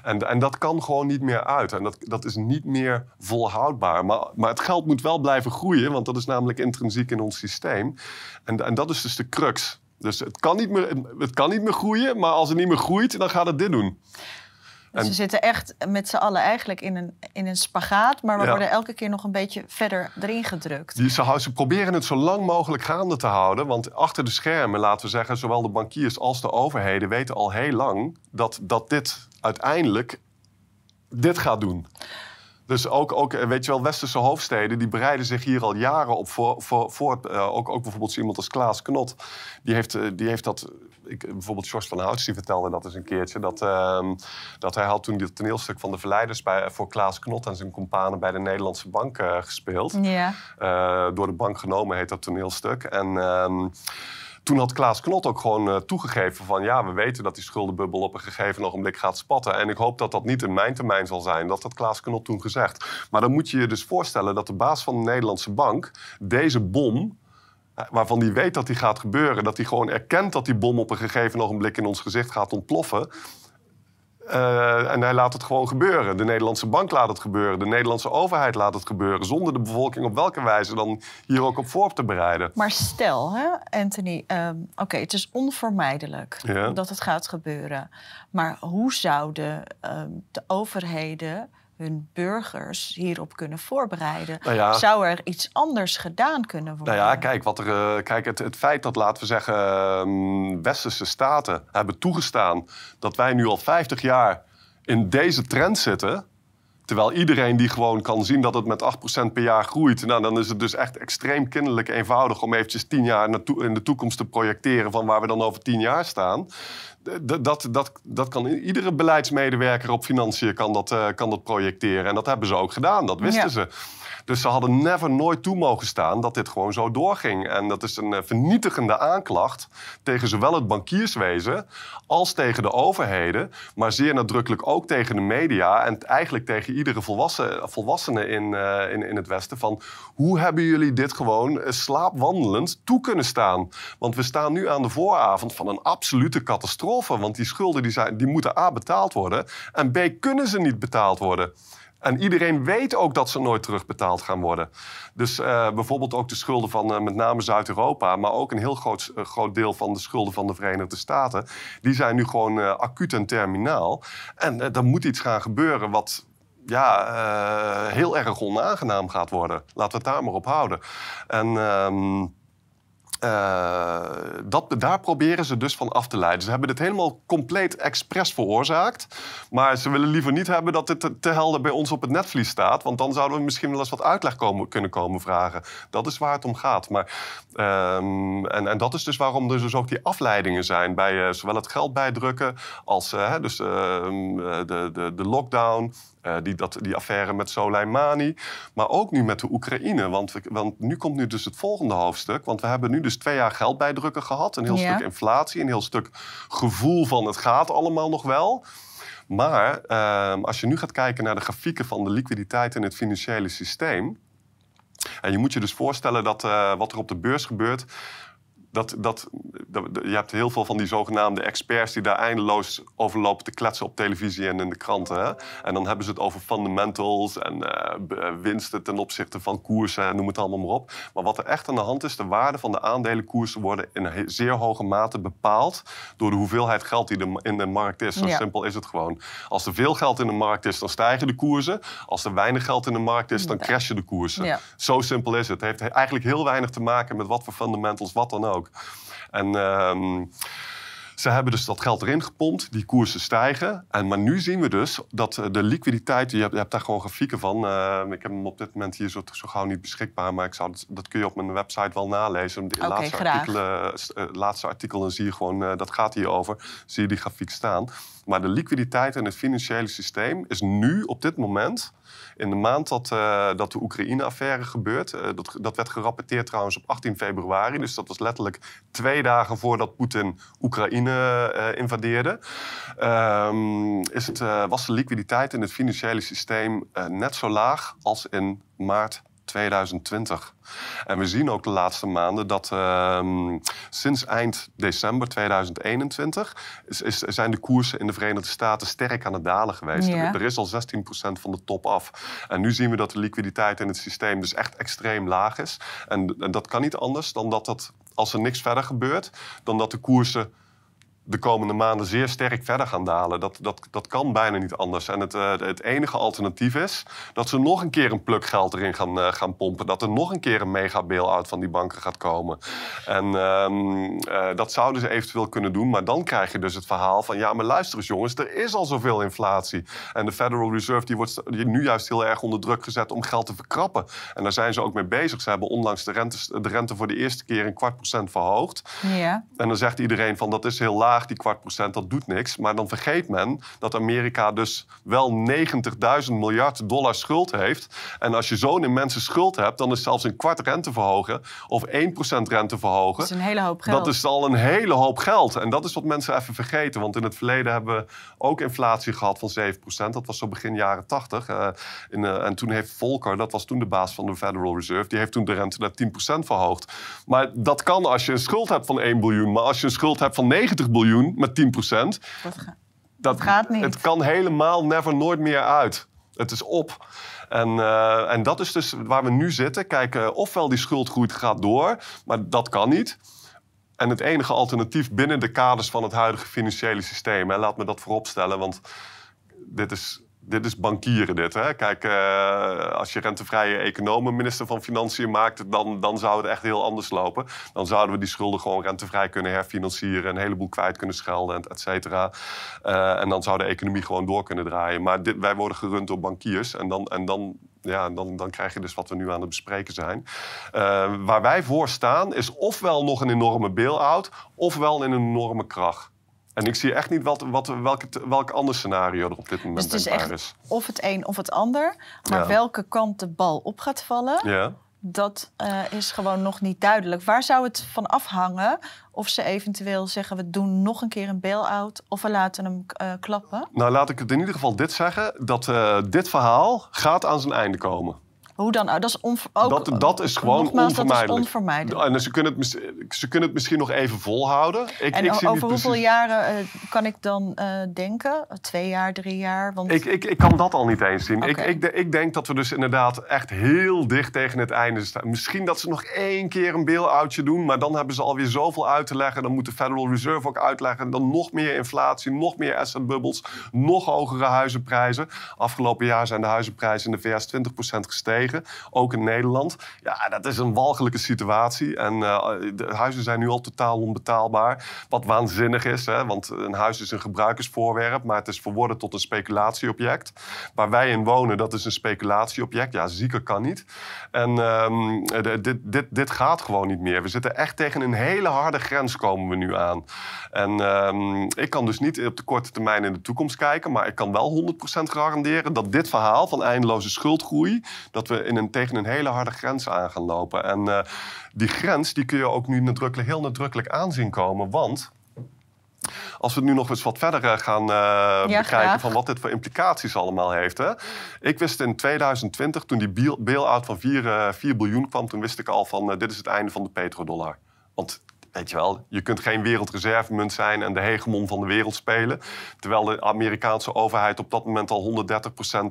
En, en dat kan gewoon niet meer uit. En dat, dat is niet meer volhoudbaar. Maar, maar het geld moet wel blijven groeien, want dat is namelijk intrinsiek in ons systeem. En, en dat is dus de crux. Dus het kan, niet meer, het kan niet meer groeien, maar als het niet meer groeit, dan gaat het dit doen. Dus En- we zitten echt met z'n allen eigenlijk in een, in een spagaat, maar we Ja. worden elke keer nog een beetje verder erin gedrukt. Die, ze, ze proberen het zo lang mogelijk gaande te houden. Want achter de schermen, laten we zeggen, zowel de bankiers als de overheden weten al heel lang dat, dat dit uiteindelijk dit gaat doen. Dus ook, ook, eh, weet je wel, westerse hoofdsteden die bereiden zich hier al jaren op voor. voor, voor eh, ook, ook bijvoorbeeld zo iemand als Klaas Knot. Die heeft, eh, die heeft dat. Ik, bijvoorbeeld George van Houts die vertelde dat eens een keertje. Dat, ehm, dat hij had toen dit toneelstuk van de Verleiders bij, voor Klaas Knot en zijn companen bij de Nederlandse Bank gespeeld. Ja. Door de bank genomen heet dat toneelstuk. En ehm, toen had Klaas Knot ook gewoon eh, toegegeven van... ja, we weten dat die schuldenbubbel op een gegeven ogenblik gaat spatten. En ik hoop dat dat niet in mijn termijn zal zijn. Dat had Klaas Knot toen gezegd. Maar dan moet je je dus voorstellen dat de baas van de Nederlandse bank... deze bom, eh, waarvan hij weet dat die gaat gebeuren... dat hij gewoon erkent dat die bom op een gegeven ogenblik in ons gezicht gaat ontploffen... Eh, en hij laat het gewoon gebeuren. De Nederlandse bank laat het gebeuren. De Nederlandse overheid laat het gebeuren. Zonder de bevolking op welke wijze dan hier ook op voor te bereiden. Maar stel, hè, Anthony, ehm, oké, het is onvermijdelijk Ja. dat het gaat gebeuren. Maar hoe zouden ehm, de overheden hun burgers hierop kunnen voorbereiden? Nou ja. Zou er iets anders gedaan kunnen worden? Nou ja, kijk, wat er, eh, kijk het, het feit dat, laten we zeggen, ehm, westerse staten hebben toegestaan dat wij nu al 50 jaar in deze trend zitten. Terwijl iedereen die gewoon kan zien dat het met 8% per jaar groeit. Nou, dan is het dus echt extreem kinderlijk eenvoudig om eventjes 10 jaar in de toekomst te projecteren van waar we dan over 10 jaar staan. D- Dat, dat, dat kan iedere beleidsmedewerker op financiën kan dat, eh, kan dat projecteren. En dat hebben ze ook gedaan, dat wisten Ja. ze. Dus ze hadden never nooit toe mogen staan dat dit gewoon zo doorging. En dat is een eh, vernietigende aanklacht tegen zowel het bankierswezen als tegen de overheden. Maar zeer nadrukkelijk ook tegen de media en eigenlijk tegen iedere volwassen, volwassene in, eh, in, in het Westen. Van hoe hebben jullie dit gewoon eh, slaapwandelend toe kunnen staan? Want we staan nu aan de vooravond van een absolute catastrofe. Want die schulden die zijn, die moeten A betaald worden en B kunnen ze niet betaald worden. En iedereen weet ook dat ze nooit terugbetaald gaan worden. Dus eh, bijvoorbeeld ook de schulden van eh, met name Zuid-Europa, maar ook een heel groot, eh, groot deel van de schulden van de Verenigde Staten, die zijn nu gewoon acuut en terminaal. En er moet iets gaan gebeuren wat ja, heel erg onaangenaam gaat worden. Laten we het daar maar op houden. En. ehm, eh, dat, daar proberen ze dus van af te leiden. Ze hebben dit helemaal compleet expres veroorzaakt. Maar ze willen liever niet hebben dat dit te, helder bij ons op het netvlies staat. Want dan zouden we misschien wel eens wat uitleg komen, kunnen komen vragen. Dat is waar het om gaat. Maar, ehm, en, en dat is dus waarom er dus ook die afleidingen zijn. Bij eh, zowel het geld bijdrukken als eh, dus, ehm, eh, de, de, de lockdown. Eh, die, dat, die affaire met Soleimani. Maar ook nu met de Oekraïne. Want, we- want nu komt nu dus het volgende hoofdstuk. Want we hebben nu dus twee jaar geldbijdrukken gehad. Een heel Ja. stuk inflatie. Een heel stuk gevoel van het gaat allemaal nog wel. Maar ehm, als je nu gaat kijken naar de grafieken van de liquiditeit in het financiële systeem. En je moet je dus voorstellen dat eh, wat er op de beurs gebeurt. Dat, dat, dat, je hebt heel veel van die zogenaamde experts die daar eindeloos over lopen te kletsen op televisie en in de kranten. Hè? En dan hebben ze het over fundamentals en uh, winsten ten opzichte van koersen en noem het allemaal maar op. Maar wat er echt aan de hand is, de waarde van de aandelenkoersen worden in een zeer hoge mate bepaald door de hoeveelheid geld die er in de markt is. Zo simpel is het gewoon. Als er veel geld in de markt is, dan stijgen de koersen. Als er weinig geld in de markt is, dan crashen de koersen. Zo simpel is het. Het heeft eigenlijk heel weinig te maken met wat voor fundamentals, wat dan ook. En ehm, ze hebben dus dat geld erin gepompt, die koersen stijgen. En, maar nu zien we dus dat eh, de liquiditeit, je hebt, je hebt daar gewoon grafieken van. Uh, ik heb hem op dit moment hier zo, zo gauw niet beschikbaar, maar ik zou dat, dat, kun je op mijn website wel nalezen. De laatste, artikelen, uh, laatste artikel, dan zie je gewoon, uh, dat gaat hierover, zie je die grafiek staan. Maar de liquiditeit in het financiële systeem is nu op dit moment, in de maand dat, uh, dat de Oekraïne-affaire gebeurt. Uh, dat, dat werd gerapporteerd trouwens op 18 februari. Dus dat was letterlijk twee dagen voordat Poetin Oekraïne uh, invadeerde. Um, is het, was de liquiditeit in het financiële systeem net zo laag als in maart 2020. En we zien ook de laatste maanden dat uh, sinds eind december 2021 is, is, zijn de koersen in de Verenigde Staten sterk aan het dalen geweest. Ja. Er is al 16% van de top af. En nu zien we dat de liquiditeit in het systeem dus echt extreem laag is. En, en dat kan niet anders dan dat dat, als er niks verder gebeurt, dan dat de koersen de komende maanden zeer sterk verder gaan dalen. Dat, dat, dat kan bijna niet anders. En het, uh, het enige alternatief is dat ze nog een keer een pluk geld erin gaan, uh, gaan pompen. Dat er nog een keer een mega bail-out van die banken gaat komen. En uh, dat zouden ze eventueel kunnen doen. Maar dan krijg je dus het verhaal van... ja, maar luister eens jongens, er is al zoveel inflatie. En de Federal Reserve die wordt nu juist heel erg onder druk gezet om geld te verkrappen. En daar zijn ze ook mee bezig. Ze hebben onlangs de rente, de rente voor de eerste keer een kwart procent verhoogd. Ja. En dan zegt iedereen van dat is heel laag die kwart procent, dat doet niks. Maar dan vergeet men dat Amerika dus wel 90.000 miljard dollar schuld heeft. En als je zo'n immense schuld hebt, dan is zelfs een kwart rente verhogen of 1% rente verhogen. Dat is een hele hoop geld. Dat is al een hele hoop geld. En dat is wat mensen even vergeten. Want in het verleden hebben we ook inflatie gehad van 7%. Dat was zo begin jaren 80. Uh, in, uh, en toen heeft Volcker, dat was toen de baas van de Federal Reserve, die heeft toen de rente naar 10% verhoogd. Maar dat kan als je een schuld hebt van 1 biljoen. Maar als je een schuld hebt van 90 biljoen met 10 procent. Dat, dat, gaat niet. Het kan helemaal never nooit meer uit. Het is op. En, uh, en dat is dus waar we nu zitten. Kijken ofwel die schuldgroei gaat door, maar dat kan niet. En het enige alternatief binnen de kaders van het huidige financiële systeem, laat me dat vooropstellen, want dit is dit is bankieren dit. Hè? Kijk, uh, als je rentevrije economen minister van Financiën maakt... Dan, dan zou het echt heel anders lopen. Dan zouden we die schulden gewoon rentevrij kunnen herfinancieren... een heleboel kwijt kunnen schelden, et cetera. Uh, en dan zou de economie gewoon door kunnen draaien. Maar dit, wij worden gerund door bankiers. En dan, en dan ja, dan, dan krijg je dus wat we nu aan het bespreken zijn. Uh, waar wij voor staan is ofwel nog een enorme bail-out... ofwel een enorme kracht. En ik zie echt niet wat, wat, welk, welk ander scenario er op dit moment dus het is. Echt of het een of het ander. Maar welke kant de bal op gaat vallen, ja. dat uh, is gewoon nog niet duidelijk. Waar zou het van afhangen of ze eventueel zeggen... we doen nog een keer een bail-out of we laten hem uh, klappen? Nou, laat ik het in ieder geval dit zeggen. Dat uh, dit verhaal gaat aan zijn einde komen. Hoe dan? Dat is, ook, dat, dat is gewoon onvermijdelijk. Dat is onvermijdelijk. En ze kunnen, het, ze kunnen het misschien nog even volhouden. Ik, en ik zie over hoeveel jaren uh, kan ik dan uh, denken? Twee jaar, drie jaar? Want... Ik, ik, ik kan dat al niet eens zien. Okay. Ik, ik, ik denk dat we dus inderdaad echt heel dicht tegen het einde staan. Misschien dat ze nog één keer een bail-outje doen... maar dan hebben ze alweer zoveel uit te leggen. Dan moet de Federal Reserve ook uitleggen. Dan nog meer inflatie, nog meer assetbubbels... nog hogere huizenprijzen. Afgelopen jaar zijn de huizenprijzen in de VS 20% gestegen ook in Nederland. Ja, dat is een walgelijke situatie. En uh, de huizen zijn nu al totaal onbetaalbaar. Wat waanzinnig is, hè? want een huis is een gebruikersvoorwerp, maar het is verworden tot een speculatieobject. Waar wij in wonen, dat is een speculatieobject. Ja, zieker kan niet. En um, dit, dit, dit gaat gewoon niet meer. We zitten echt tegen een hele harde grens komen we nu aan. En um, ik kan dus niet op de korte termijn in de toekomst kijken, maar ik kan wel 100% garanderen dat dit verhaal van eindeloze schuldgroei, dat we in een, tegen een hele harde grens aan gaan lopen. En uh, die grens die kun je ook nu nadrukkelijk, heel nadrukkelijk aanzien komen. Want als we nu nog eens wat verder eh, gaan uh, ja, bekijken graag. van wat dit voor implicaties allemaal heeft. Hè? Ik wist in 2020, toen die bail-out van 4, uh, 4 biljoen kwam, toen wist ik al van dit is het einde van de petrodollar. Want Weet je wel, je kunt geen wereldreservemunt zijn en de hegemon van de wereld spelen. Terwijl de Amerikaanse overheid op dat moment al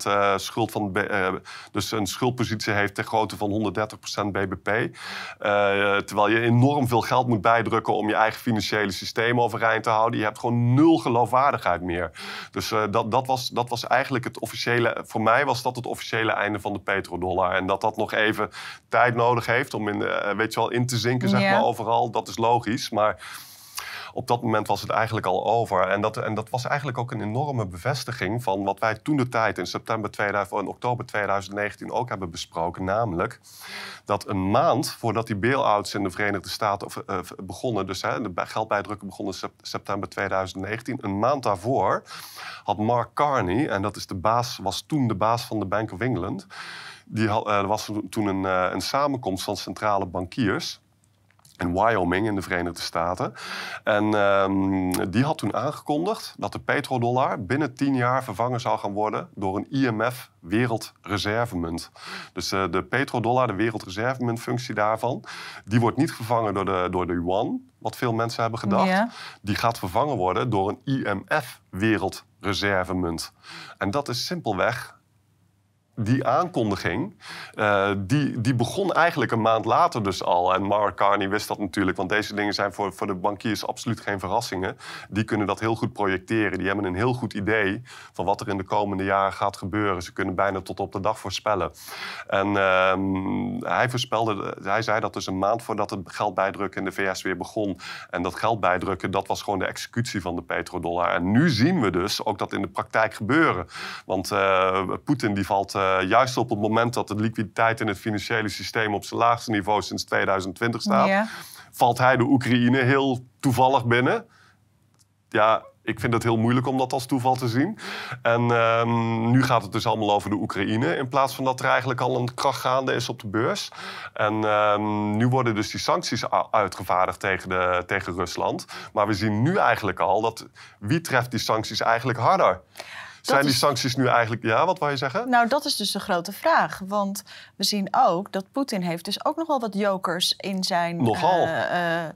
130% uh, schuld van, uh, dus een schuldpositie heeft ter grootte van 130% BBP. Uh, terwijl je enorm veel geld moet bijdrukken om je eigen financiële systeem overeind te houden. Je hebt gewoon nul geloofwaardigheid meer. Dus uh, dat, dat, was, dat was eigenlijk het officiële, voor mij was dat het officiële einde van de petrodollar. En dat dat nog even tijd nodig heeft om in, weet je wel, in te zinken, zeg maar, overal, dat is logisch logisch. Maar op dat moment was het eigenlijk al over. En dat, en dat was eigenlijk ook een enorme bevestiging van wat wij toen de tijd in september 2000 en oktober 2019 ook hebben besproken. Namelijk dat een maand voordat die bail-outs in de Verenigde Staten uh, begonnen, dus hè, de geldbijdrukken begonnen september 2019, een maand daarvoor had Mark Carney, en dat is de baas, was toen de baas van de Bank of England. Die had, uh, er was toen een, uh, een samenkomst van centrale bankiers in Wyoming in de Verenigde Staten. En um, die had toen aangekondigd dat de petrodollar binnen tien jaar vervangen zou gaan worden door een IMF wereldreservemunt. Dus uh, de petrodollar, de wereldreservemuntfunctie daarvan, die wordt niet vervangen door de, door de yuan, wat veel mensen hebben gedacht. Ja. Die gaat vervangen worden door een IMF wereldreservemunt. En dat is simpelweg die aankondiging, uh, die, die begon eigenlijk een maand later dus al. En Mark Carney wist dat natuurlijk, want deze dingen zijn voor, voor de bankiers absoluut geen verrassingen. Die kunnen dat heel goed projecteren. Die hebben een heel goed idee van wat er in de komende jaren gaat gebeuren. Ze kunnen bijna tot op de dag voorspellen. En uh, hij voorspelde, hij zei dat dus een maand voordat het geldbijdrukken in de VS weer begon. En dat geldbijdrukken, dat was gewoon de executie van de petrodollar. En nu zien we dus ook dat in de praktijk gebeuren. Want uh, Poetin die valt uh, juist op het moment dat de liquiditeit in het financiële systeem op zijn laagste niveau sinds 2020 staat, ja. valt hij de Oekraïne heel toevallig binnen. Ja, ik vind het heel moeilijk om dat als toeval te zien. En um, nu gaat het dus allemaal over de Oekraïne. In plaats van dat er eigenlijk al een kracht gaande is op de beurs. En um, nu worden dus die sancties uitgevaardigd tegen, de, tegen Rusland. Maar we zien nu eigenlijk al dat wie treft die sancties eigenlijk harder? Zijn die sancties nu eigenlijk... Ja, wat wou je zeggen? Nou, dat is dus de grote vraag. Want we zien ook dat Poetin heeft dus ook nogal wat jokers in zijn... Nogal. Uh, uh,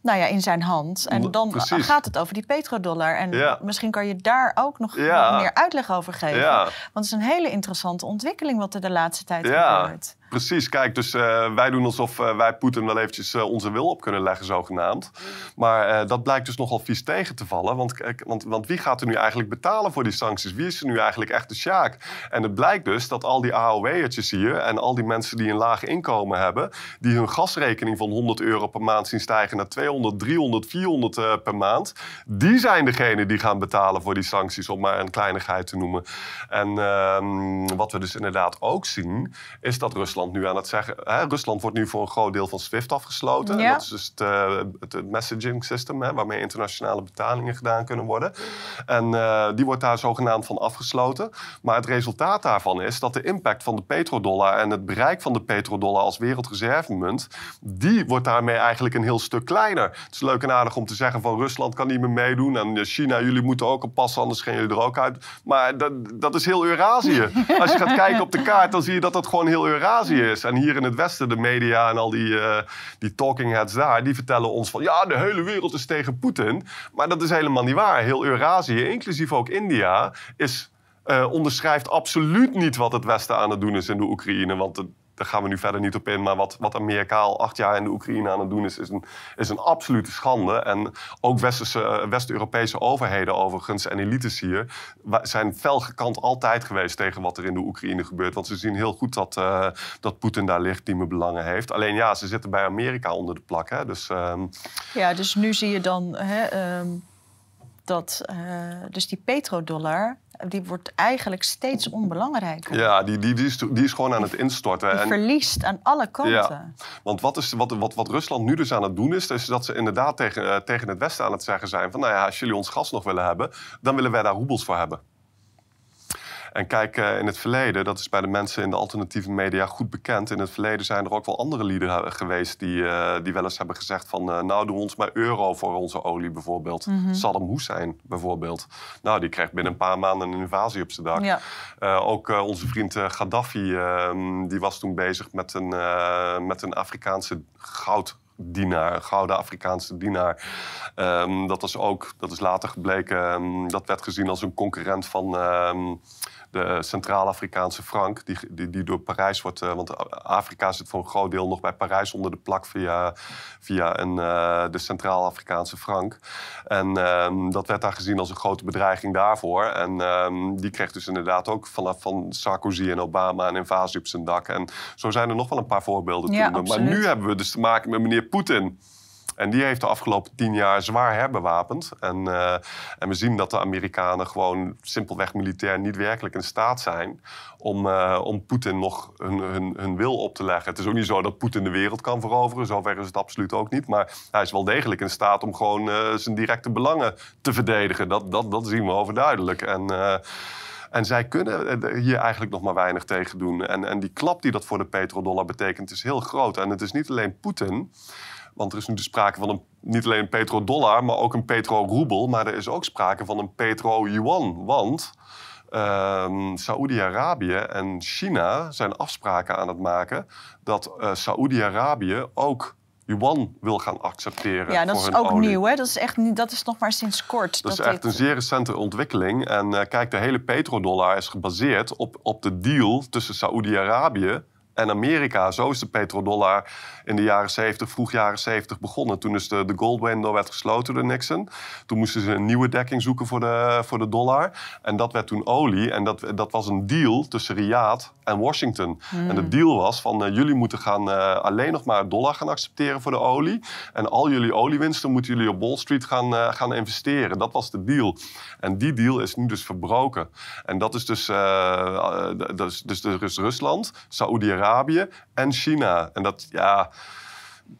nou ja, in zijn hand. En dan Precies. gaat het over die petrodollar. En ja. misschien kan je daar ook nog, ja. meer uitleg over geven. Ja. Want het is een hele interessante ontwikkeling wat er de laatste tijd gebeurt. Precies, kijk, dus uh, wij doen alsof uh, wij Poetin wel eventjes uh, onze wil op kunnen leggen, zogenaamd. Maar dat blijkt dus nogal vies tegen te vallen. Want, want, want, wie gaat er nu eigenlijk betalen voor die sancties? Wie is er nu eigenlijk echt de sjaak? En het blijkt dus dat al die AOW'ertjes hier en al die mensen die een laag inkomen hebben, die hun gasrekening van 100 euro per maand zien stijgen naar 200, 300, 400 per maand, die zijn degene die gaan betalen voor die sancties, om maar een kleinigheid te noemen. En ehm, wat we dus inderdaad ook zien, is dat Rusland nu aan het zeggen. Hè, Rusland wordt nu voor een groot deel van SWIFT afgesloten. Ja. Dat is dus het, uh, het messaging system, hè, waarmee internationale betalingen gedaan kunnen worden. En uh, die wordt daar zogenaamd van afgesloten. Maar het resultaat daarvan is dat de impact van de petrodollar en het bereik van de petrodollar als wereldreservemunt, die wordt daarmee eigenlijk een heel stuk kleiner. Het is leuk en aardig om te zeggen van Rusland kan niet meer meedoen en China, jullie moeten ook oppassen, anders gaan jullie er ook uit. Maar dat, dat is heel Eurasië. Als je gaat kijken op de kaart, dan zie je dat dat gewoon heel Eurasië is. En hier in het Westen, de media en al die, uh, die talking heads daar, die vertellen ons van ja, de hele wereld is tegen Poetin. Maar dat is helemaal niet waar. Heel Eurasië, inclusief ook India, is, uh, onderschrijft absoluut niet wat het Westen aan het doen is in de Oekraïne. Want daar gaan we nu verder niet op in. Maar wat, wat Amerika al acht jaar in de Oekraïne aan het doen is, is een, is een absolute schande. En ook Westerse, West-Europese overheden overigens en elites hier zijn fel gekant altijd geweest tegen wat er in de Oekraïne gebeurt. Want ze zien heel goed dat, uh, dat Poetin daar legitieme belangen heeft. Alleen ja, ze zitten bij Amerika onder de plak. Hè? Dus, um... Ja, dus nu zie je dan hè, um, dat uh, dus die petrodollar die wordt eigenlijk steeds onbelangrijker. Ja, die, die, die, is, die is gewoon aan het instorten. Die en, verliest aan alle kanten. Ja. Want wat, is, wat, wat, wat Rusland nu dus aan het doen is, is dat ze inderdaad tegen, uh, tegen het Westen aan het zeggen zijn van, nou ja, als jullie ons gas nog willen hebben, dan willen wij daar roebels voor hebben. En kijk, in het verleden, dat is bij de mensen in de alternatieve media goed bekend. In het verleden zijn er ook wel andere lieden geweest die, uh, die wel eens hebben gezegd van... Uh, nou, doe ons maar euro voor onze olie bijvoorbeeld. Mm -hmm. Saddam Hussein bijvoorbeeld. Nou, die kreeg binnen een paar maanden een invasie op zijn dak. Ja. ook onze vriend Gaddafi, ehm, die was toen bezig met een, met een Afrikaanse goud dienaar, gouden Afrikaanse dienaar. Ehm, dat, was ook, dat is later gebleken, ehm, dat werd gezien als een concurrent van de Centraal-Afrikaanse frank, die, die, die, door Parijs wordt. Uh, want Afrika zit voor een groot deel nog bij Parijs onder de plak via, via een, uh, de Centraal-Afrikaanse frank. En um, dat werd daar gezien als een grote bedreiging daarvoor. En um, die kreeg dus inderdaad ook vanaf van Sarkozy en Obama een invasie op zijn dak. En zo zijn er nog wel een paar voorbeelden Ja, noemen. Maar nu hebben we dus te maken met meneer Poetin. En die heeft de afgelopen tien jaar zwaar herbewapend. En, eh, en we zien dat de Amerikanen gewoon simpelweg militair niet werkelijk in staat zijn om, eh, om Poetin nog hun, hun, hun wil op te leggen. Het is ook niet zo dat Poetin de wereld kan veroveren. Zover is het absoluut ook niet. Maar hij is wel degelijk in staat om gewoon eh, zijn directe belangen te verdedigen. Dat, dat, dat zien we overduidelijk. En, en zij kunnen er hier eigenlijk nog maar weinig tegen doen. En, en die klap die dat voor de petrodollar betekent is heel groot. En het is niet alleen Poetin. Want er is nu dus sprake van een, niet alleen een petrodollar, maar ook een petroroebel. Maar er is ook sprake van een petro-yuan. Want ehm Saoedi-Arabië en China zijn afspraken aan het maken dat eh Saoedi-Arabië ook yuan wil gaan accepteren. Ja, dat voor is ook olie. nieuw, hè? Dat is, echt, dat is nog maar sinds kort. Dat is echt dit- een zeer recente ontwikkeling. En eh, kijk, de hele petrodollar is gebaseerd op, op de deal tussen Saoedi-Arabië en Amerika. Zo is de petrodollar in de jaren 70, vroeg jaren 70 begonnen. Toen is de, de gold window werd gesloten door Nixon. Toen moesten ze een nieuwe dekking zoeken voor de, voor de dollar. En dat werd toen olie. En dat, dat was een deal tussen Riyadh en Washington. En de deal was van eh, jullie moeten gaan, eh, alleen nog maar dollar gaan accepteren voor de olie. En al jullie oliewinsten moeten jullie op Wall Street gaan, eh, gaan investeren. Dat was de deal. En die deal is nu dus verbroken. En dat is dus, dus er is Rusland, Saoedi-Arabië en China. En dat, ja,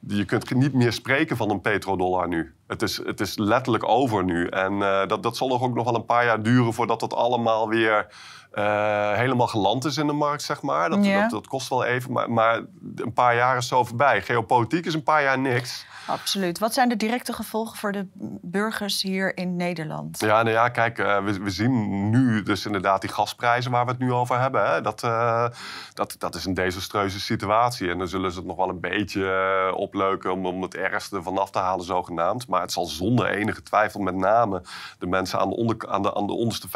je kunt niet meer spreken van een petrodollar nu. Het is, het is letterlijk over nu. En eh, dat, dat zal nog ook nog wel een paar jaar duren voordat dat allemaal weer eh, helemaal geland is in de markt, zeg maar. Dat, Ja. dat, dat kost wel even, maar, maar een paar jaar is zo voorbij. Geopolitiek is een paar jaar niks. Absoluut. Wat zijn de directe gevolgen voor de burgers hier in Nederland? Ja, nou ja, kijk, eh, we, we zien nu dus inderdaad die gasprijzen waar we het nu over hebben. Hè. Dat, eh, dat, dat is een desastreuze situatie. En dan zullen ze het nog wel een beetje opleuken om, om het ergste vanaf te halen, zogenaamd. Maar het zal zonder enige twijfel met name de mensen aan de, onder, aan de, aan de onderste 50%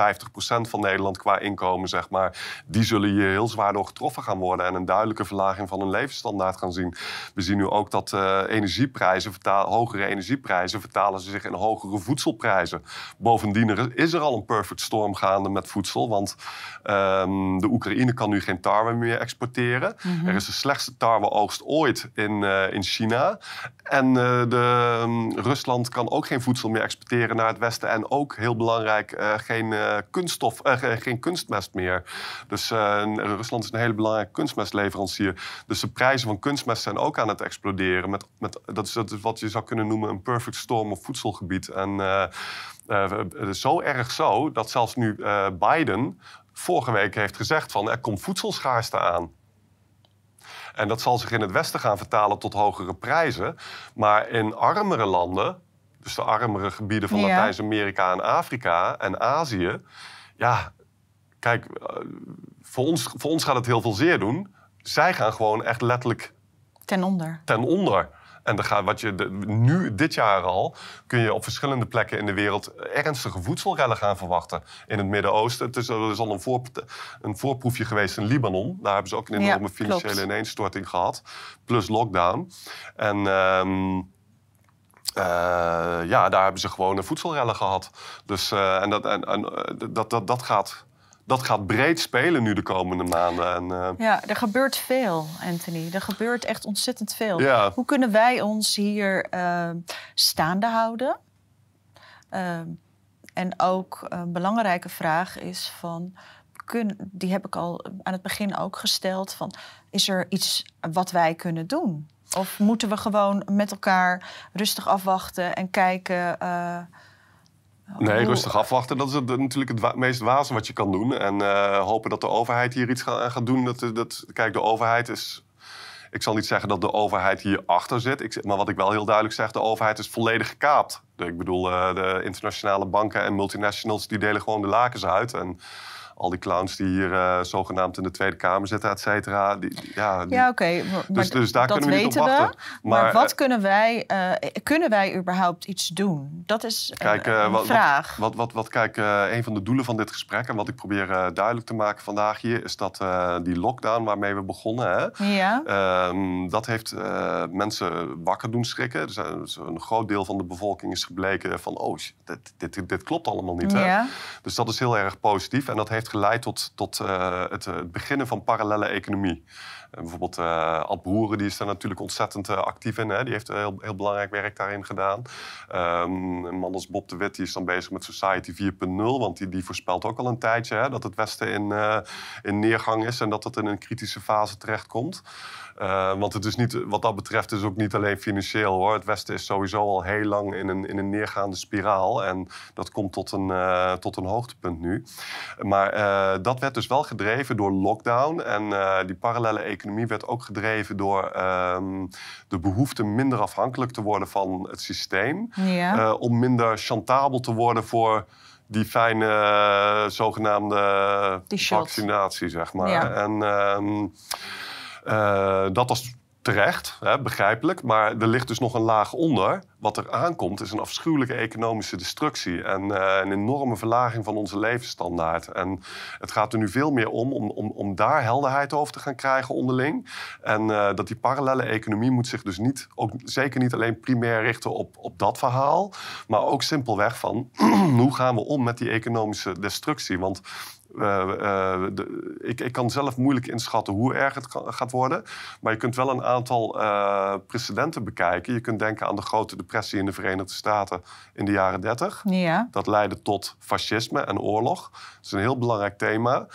van Nederland qua inkomen, zeg maar, die zullen hier heel zwaar door getroffen gaan worden en een duidelijke verlaging van hun levensstandaard gaan zien. We zien nu ook dat eh, energieprijzen, hogere energieprijzen, vertalen ze zich in hogere voedselprijzen. Bovendien er is er al een perfect storm gaande met voedsel, want ehm, de Oekraïne kan nu geen tarwe meer exporteren. Er is de slechtste tarweoogst ooit in, eh, in China. En eh, de, ehm, Rusland kan ook geen voedsel meer exporteren naar het westen. En ook, heel belangrijk, geen, kunststof, ge- geen kunstmest meer. Dus eh, Rusland is een hele belangrijke kunstmestleverancier. Dus de prijzen van kunstmest zijn ook aan het exploderen. Met, met, dat, is, dat is wat je zou kunnen noemen een perfect storm op voedselgebied. En eh, eh, zo erg zo dat zelfs nu Biden vorige week heeft gezegd van er komt voedselschaarste aan. En dat zal zich in het Westen gaan vertalen tot hogere prijzen. Maar in armere landen, dus de armere gebieden van Ja. Latijns-Amerika en Afrika en Azië. Ja, kijk, eh, voor ons, voor ons gaat het heel veel zeer doen. Zij gaan gewoon echt letterlijk Ten onder. ten onder. En dan gaat, wat je de- nu, dit jaar al, kun je op verschillende plekken in de wereld ernstige voedselrellen gaan verwachten. In het Midden-Oosten. Het is, er is al een, voor, een voorproefje geweest in Libanon. Daar hebben ze ook een Ja, enorme financiële klopt. ineenstorting gehad. Plus lockdown. En ehm, eh, ja, daar hebben ze gewoon een voedselrellen gehad. Dus, eh, en dat, en, en, dat, dat, dat, gaat, dat gaat breed spelen nu de komende maanden. En, eh, Ja, er gebeurt veel, Anthony. Er gebeurt echt ontzettend veel. Ja. Hoe kunnen wij ons hier eh, staande houden? Eh, en ook een belangrijke vraag is van... Kun, die heb ik al aan het begin ook gesteld. Van, is er iets wat wij kunnen doen? Of moeten we gewoon met elkaar rustig afwachten en kijken... eh, Nee, hoe- rustig afwachten. Dat is het, natuurlijk het meest wazen wat je kan doen. En eh, hopen dat de overheid hier iets gaat, gaat doen. Dat, dat, kijk, de overheid is... Ik zal niet zeggen dat de overheid hier achter zit. Ik, maar wat ik wel heel duidelijk zeg, de overheid is volledig gekaapt. Ik bedoel, eh, de internationale banken en multinationals... die delen gewoon de lakens uit. En al die clowns die hier uh, zogenaamd in de Tweede Kamer zitten, et cetera. Die, ja, ja oké. Dus, dus daar kunnen we niet op wachten. Maar, maar wat kunnen wij, kunnen wij überhaupt iets doen? Dat is kijk, een wat, vraag. Wat, wat, wat, kijk, een van de doelen van dit gesprek en wat ik probeer duidelijk te maken vandaag hier, is dat die lockdown waarmee we begonnen, hè, ja. Ehm, dat heeft mensen wakker doen schrikken. Dus, een groot deel van de bevolking is gebleken van, oh, dit, dit, dit klopt allemaal niet. Hè? Dus dat is heel erg positief en dat heeft geleid tot, tot uh, het, het, beginnen van parallele economie. Uh, bijvoorbeeld Ad Broeren, die is daar natuurlijk ontzettend actief in. Hè? Die heeft heel, heel belangrijk werk daarin gedaan. Um, een man als Bob de Wit die is dan bezig met Society 4.0, want die, die voorspelt ook al een tijdje hè, dat het Westen in, in neergang is en dat het in een kritische fase terechtkomt. Uh, want het is niet, wat dat betreft is ook niet alleen financieel hoor. Het Westen is sowieso al heel lang in een, in een neergaande spiraal. En dat komt tot een, uh, tot een hoogtepunt nu. Maar uh, dat werd dus wel gedreven door lockdown. En die parallele economie werd ook gedreven door um, de behoefte minder afhankelijk te worden van het systeem. Ja. om minder chantabel te worden voor die fijne zogenaamde vaccinatie, zeg maar. Ja. En... Um, uh, dat was terecht, hè, begrijpelijk. Maar er ligt dus nog een laag onder. Wat er aankomt is een afschuwelijke economische destructie en uh, een enorme verlaging van onze levensstandaard. En het gaat er nu veel meer om om, om, om daar helderheid over te gaan krijgen onderling. En uh, dat die parallele economie moet zich dus niet, ook zeker niet alleen primair richten op, op dat verhaal, maar ook simpelweg van hoe gaan we om met die economische destructie. Want uh, uh, de, ik, ik, kan zelf moeilijk inschatten hoe erg het gaat worden. Maar je kunt wel een aantal uh, precedenten bekijken. Je kunt denken aan de grote depressie in de Verenigde Staten in de jaren 30. Ja. Dat leidde tot fascisme en oorlog. Dat is een heel belangrijk thema.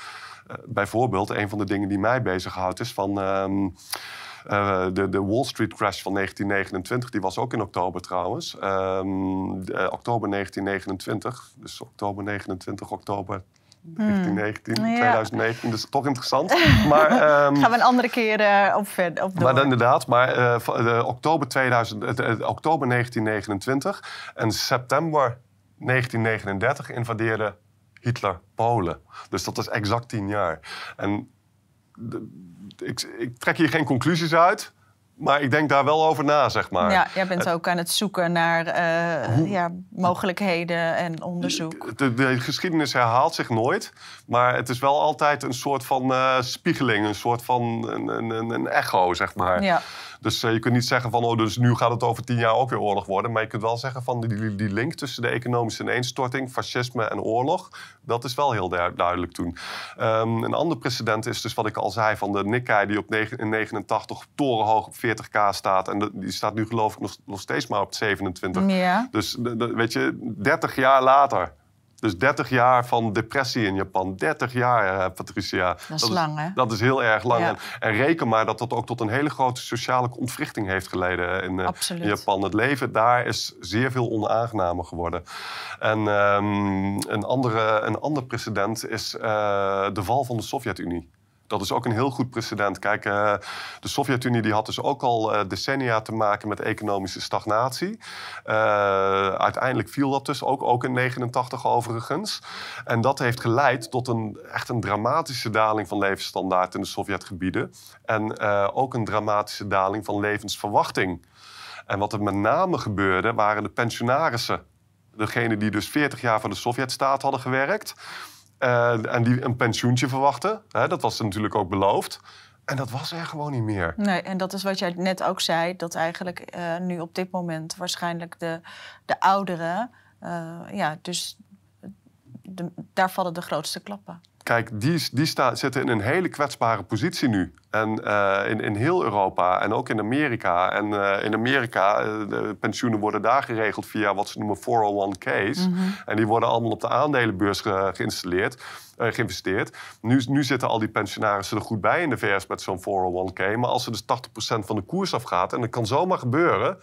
bijvoorbeeld, een van de dingen die mij bezighoudt is van. Uh, de, de, Wall Street crash van 1929, die was ook in oktober trouwens. Um, oktober 1929, dus oktober 29, oktober 1919, hmm. 2019, dus toch interessant. Maar, um, Gaan we een andere keer uh, op, verder, op door. Maar inderdaad, maar uh, oktober, 2000, uh, oktober 1929 en september 1939 invadeerde Hitler Polen. Dus dat is exact tien jaar. En de, ik, ik trek hier geen conclusies uit. Maar ik denk daar wel over na, zeg maar. Ja, jij bent ook aan het zoeken naar uh, ja, mogelijkheden en onderzoek. De, de, geschiedenis herhaalt zich nooit. Maar het is wel altijd een soort van uh, spiegeling. Een soort van een, een, een echo, zeg maar. Ja. Dus uh, je kunt niet zeggen van, oh, dus nu gaat het over tien jaar ook weer oorlog worden. Maar je kunt wel zeggen van die, die link tussen de economische ineenstorting, fascisme en oorlog, dat is wel heel duidelijk toen. Um, een ander precedent is dus wat ik al zei van de Nikkei die op negen, in 89 torenhoog op 40k staat. En die staat nu geloof ik nog, nog steeds maar op 27. Ja. Dus weet je, 30 jaar later dus 30 jaar van depressie in Japan. 30 jaar, uh, Patricia. Dat is lang, hè? Dat is heel erg lang. En, en, reken maar dat dat ook tot een hele grote sociale ontwrichting heeft geleden in, uh, in Japan. Het leven daar is zeer veel onaangenamer geworden. En um, een, andere, een ander precedent is uh, de val van de Sovjet-Unie. Dat is ook een heel goed precedent. Kijk, uh, de Sovjet-Unie die had dus ook al uh, decennia te maken met economische stagnatie. Uh, uiteindelijk viel dat dus ook, ook in 89 overigens. En dat heeft geleid tot een echt een dramatische daling van levensstandaard in de Sovjetgebieden. En ook een dramatische daling van levensverwachting. En wat er met name gebeurde, waren de pensionarissen. Degenen die dus 40 jaar voor de Sovjetstaat hadden gewerkt. Uh, en die een pensioentje verwachten. Hè, dat was natuurlijk ook beloofd. En dat was er gewoon niet meer. Nee, en dat is wat jij net ook zei, dat eigenlijk uh, nu op dit moment waarschijnlijk de, de ouderen, uh, ja, dus daar vallen de grootste klappen. Kijk, die, die sta, zitten in een hele kwetsbare positie nu. En uh, in, in heel Europa en ook in Amerika. En uh, in Amerika, uh, de pensioenen worden daar geregeld via wat ze noemen 401k's. Mm -hmm. En die worden allemaal op de aandelenbeurs ge, geïnstalleerd, geïnvesteerd. Nu, nu zitten al die pensionarissen er goed bij in de VS met zo'n 401k. Maar als er dus 80% van de koers afgaat, en dat kan zomaar gebeuren...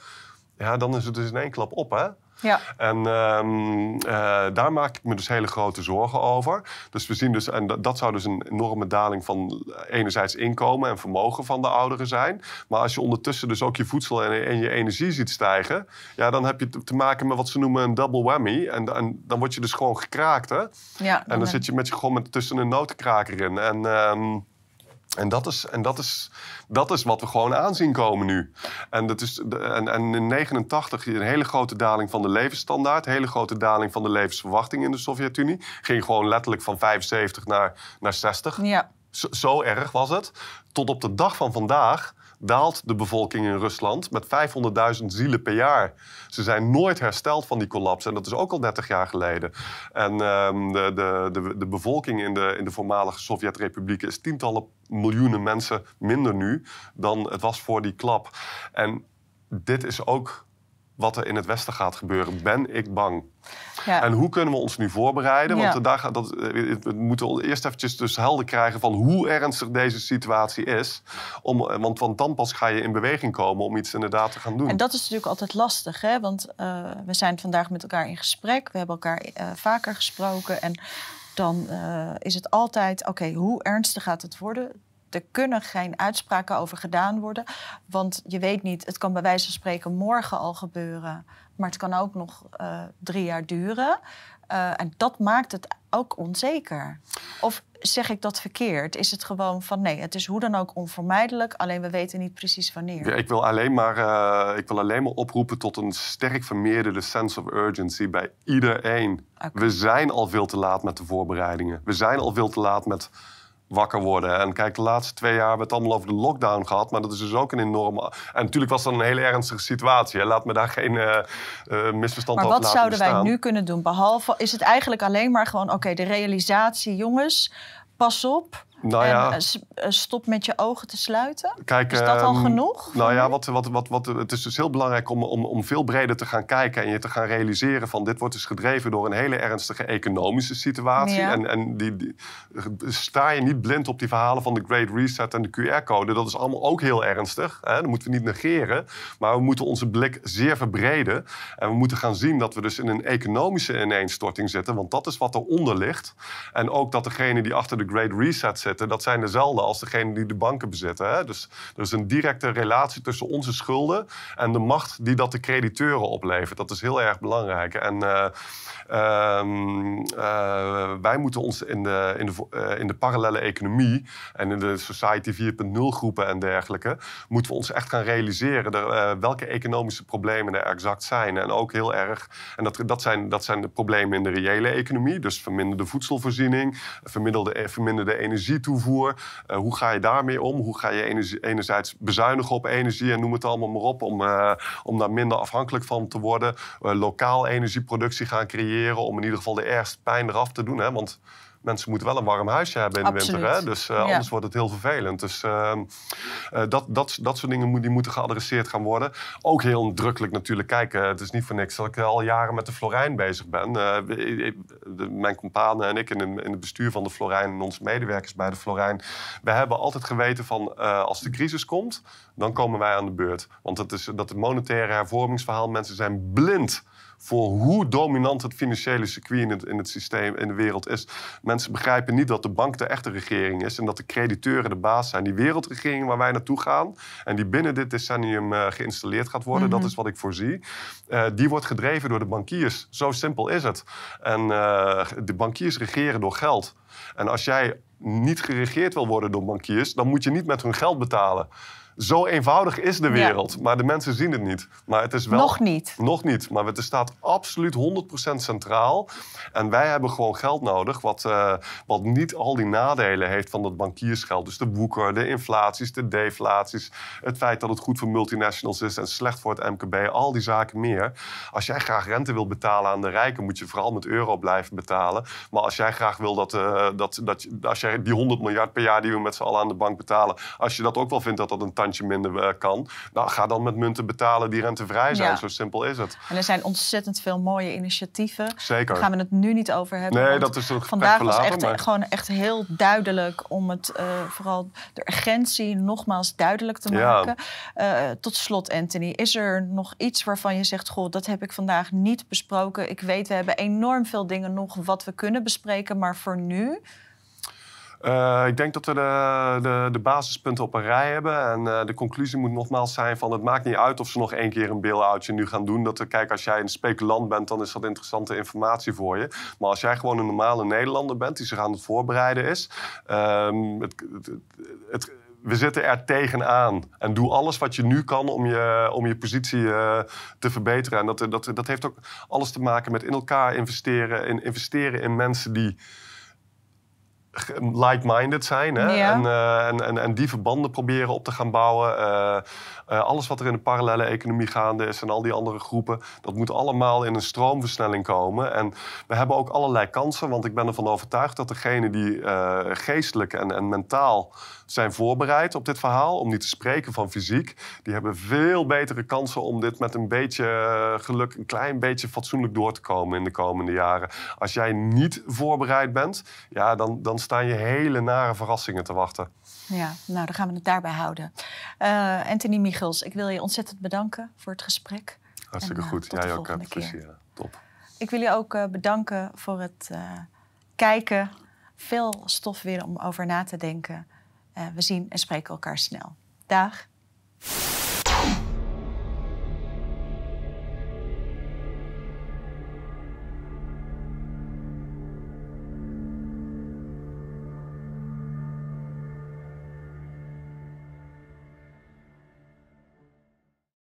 Ja, dan is het dus in één klap op, hè? Ja. En ehm, eh, daar maak ik me dus hele grote zorgen over. Dus we zien dus, en dat, zou dus een enorme daling van enerzijds inkomen en vermogen van de ouderen zijn. Maar als je ondertussen dus ook je voedsel en, en je energie ziet stijgen, ja, dan heb je te, te maken met wat ze noemen een double whammy. En, en dan word je dus gewoon gekraakt. Hè? Ja, En dan zit je met je gewoon met, tussen een notenkraker in. En, ehm, en, dat, is, en dat, is, dat is wat we gewoon aanzien komen nu. En, dat is, en, en in 89 een hele grote daling van de levensstandaard. Een hele grote daling van de levensverwachting in de Sovjet-Unie. Ging gewoon letterlijk van 75 naar, naar 60. Ja, Zo, zo erg was het. Tot op de dag van vandaag daalt de bevolking in Rusland met 500.000 zielen per jaar. Ze zijn nooit hersteld van die collapse. En dat is ook al 30 jaar geleden. En ehm, de, de, de, de bevolking in de, in de voormalige Sovjet-republieken is tientallen miljoenen mensen minder nu dan het was voor die klap. En dit is ook wat er in het Westen gaat gebeuren, ben ik bang. ja. En hoe kunnen we ons nu voorbereiden? Ja. Want daar gaat dat, eh, we moeten eerst eventjes dus helder krijgen van hoe ernstig deze situatie is. Om, eh, want, want dan pas ga je in beweging komen om iets inderdaad te gaan doen. En dat is natuurlijk altijd lastig, hè? want eh, we zijn vandaag met elkaar in gesprek. We hebben elkaar vaker gesproken. En dan is het altijd, oké, hoe ernstig gaat het worden? Er kunnen geen uitspraken over gedaan worden. Want je weet niet, het kan bij wijze van spreken morgen al gebeuren. Maar het kan ook nog eh, drie jaar duren. Eh, en dat maakt het ook onzeker. Of zeg ik dat verkeerd? Is het gewoon van nee, het is hoe dan ook onvermijdelijk. Alleen we weten niet precies wanneer. Ja, ik, wil alleen maar, eh, ik wil alleen maar oproepen tot een sterk vermeerderde sense of urgency bij iedereen. We zijn al veel te laat met de voorbereidingen. We zijn al veel te laat met wakker worden. En kijk, de laatste twee jaar hebben we het allemaal over de lockdown gehad. Maar dat is dus ook een enorme... En natuurlijk was dat een hele ernstige situatie. Hè. Laat me daar geen eh, eh, misverstand Maar over wat laten zouden wij nu kunnen doen? Behalve, is het eigenlijk alleen maar gewoon, oké, de realisatie, jongens, pas op. Nou ja. eh, eh, stop met je ogen te sluiten. Kijk, Is dat al ehm, genoeg? Nou ja, wat, wat, wat, wat, het is dus heel belangrijk om, om, om veel breder te gaan kijken en je te gaan realiseren van dit wordt dus gedreven door een hele ernstige economische situatie. Ja. En, en die, die, sta je niet blind op die verhalen van de Great Reset en de QR-code. Dat is allemaal ook heel ernstig. Hè? Dat moeten we niet negeren. Maar we moeten onze blik zeer verbreden. En we moeten gaan zien dat we dus in een economische ineenstorting zitten. Want dat is wat eronder ligt. En ook dat degenen die achter de Great Reset zitten, dat zijn dezelfde als degenen die de banken bezitten. Hè? Dus er is een directe relatie tussen onze schulden en de macht die dat de crediteuren oplevert. Dat is heel erg belangrijk. En eh, ehm, eh, wij moeten ons in de, in, de, eh, in de parallele economie en in de Society 4.0 groepen en dergelijke, moeten we ons echt gaan realiseren welke economische problemen er exact zijn. En ook heel erg, en dat, dat, zijn, dat zijn de problemen in de reële economie, dus verminderde voedselvoorziening, verminderde, verminderde energietoevoer. Eh, hoe ga je daarmee om? Hoe ga je enerzijds bezuinigen op energie en noem het allemaal maar op, om, eh, om daar minder afhankelijk van te worden. Eh, lokaal energieproductie gaan creëren om in ieder geval de ergste pijn eraf te doen. Hè? Want mensen moeten wel een warm huisje hebben in de winter. Hè? Dus eh, Ja. anders wordt het heel vervelend. Dus ehm, eh, dat, dat, dat soort dingen moet- die moeten geadresseerd gaan worden. Ook heel nadrukkelijk natuurlijk. Kijk, eh, het is niet voor niks dat ik al jaren met de Florijn bezig ben. Eh, ik- de- mijn companen en ik in, in het bestuur van de Florijn... en onze medewerkers bij de Florijn... we hebben altijd geweten van als de crisis komt... dan komen wij aan de beurt. Want het is dat het monetaire hervormingsverhaal... mensen zijn blind voor hoe dominant het financiële circuit in het, in het systeem, in de wereld is. Mensen begrijpen niet dat de bank de echte regering is en dat de crediteuren de baas zijn. Die wereldregering waar wij naartoe gaan en die binnen dit decennium eh, geïnstalleerd gaat worden, dat is wat ik voorzie. Eh, die wordt gedreven door de bankiers. Zo simpel is het. En eh, de bankiers regeren door geld. En als jij niet geregeerd wil worden door bankiers, dan moet je niet met hun geld betalen. Zo eenvoudig is de Ja. wereld, maar de mensen zien het niet. Maar het is wel Nog niet. nog niet, maar het staat absoluut 100% centraal. En wij hebben gewoon geld nodig wat, eh, wat niet al die nadelen heeft van dat bankiersgeld. Dus de woeker, de inflaties, de deflaties. Het feit dat het goed voor multinationals is en slecht voor het MKB. Al die zaken meer. Als jij graag rente wil betalen aan de rijken, moet je vooral met euro blijven betalen. Maar als jij graag wil dat, eh, dat, dat als jij die 100 miljard per jaar die we met z'n allen aan de bank betalen, als je dat ook wel vindt dat dat een tandje baantje minder eh, kan. Nou, ga dan met munten betalen die rentevrij zijn. Ja. Zo simpel is het. En er zijn ontzettend veel mooie initiatieven. Zeker. Daar gaan we het nu niet over hebben. Nee, dat is een Vandaag was echt, maar- gewoon echt heel duidelijk om het eh, vooral de urgentie nogmaals duidelijk te Ja. maken. Eh, tot slot, Anthony, is er nog iets waarvan je zegt: Goh, dat heb ik vandaag niet besproken? Ik weet, we hebben enorm veel dingen nog wat we kunnen bespreken, maar voor nu. Eh, ik denk dat we de, de, de basispunten op een rij hebben. En eh, de conclusie moet nogmaals zijn van... het maakt niet uit of ze nog één keer een bail-outje nu gaan doen. Dat, we- kijk, als jij een speculant bent, dan is dat interessante informatie voor je. Maar als jij gewoon een normale Nederlander bent... die zich aan het voorbereiden is... ehm, het, we zitten er tegenaan. En doe alles wat je nu kan om je, om je positie eh, te verbeteren. En dat, dat, dat heeft ook alles te maken met in elkaar investeren. In, investeren in mensen die like-minded zijn. Hè? Ja. En, eh, en, en, en die verbanden proberen op te gaan bouwen. Eh, eh, alles wat er in de parallele economie gaande is en al die andere groepen, dat moet allemaal in een stroomversnelling komen. En we hebben ook allerlei kansen, want ik ben ervan overtuigd dat degenen die geestelijk en, en mentaal zijn voorbereid op dit verhaal, om niet te spreken van fysiek, die hebben veel betere kansen om dit met een beetje eh, geluk, een klein beetje fatsoenlijk door te komen in de komende jaren. Als jij niet voorbereid bent, ja, dan, dan staan je hele nare verrassingen te wachten. Ja, nou, dan gaan we het daarbij houden. Eh, Anthony Michels, ik wil je ontzettend bedanken voor het gesprek. Hartstikke En, eh, goed. tot de Jij ook, hè, Patricia. Top. Ik wil je ook bedanken voor het kijken. Veel stof weer om over na te denken. Eh, we zien en spreken elkaar snel. Dag!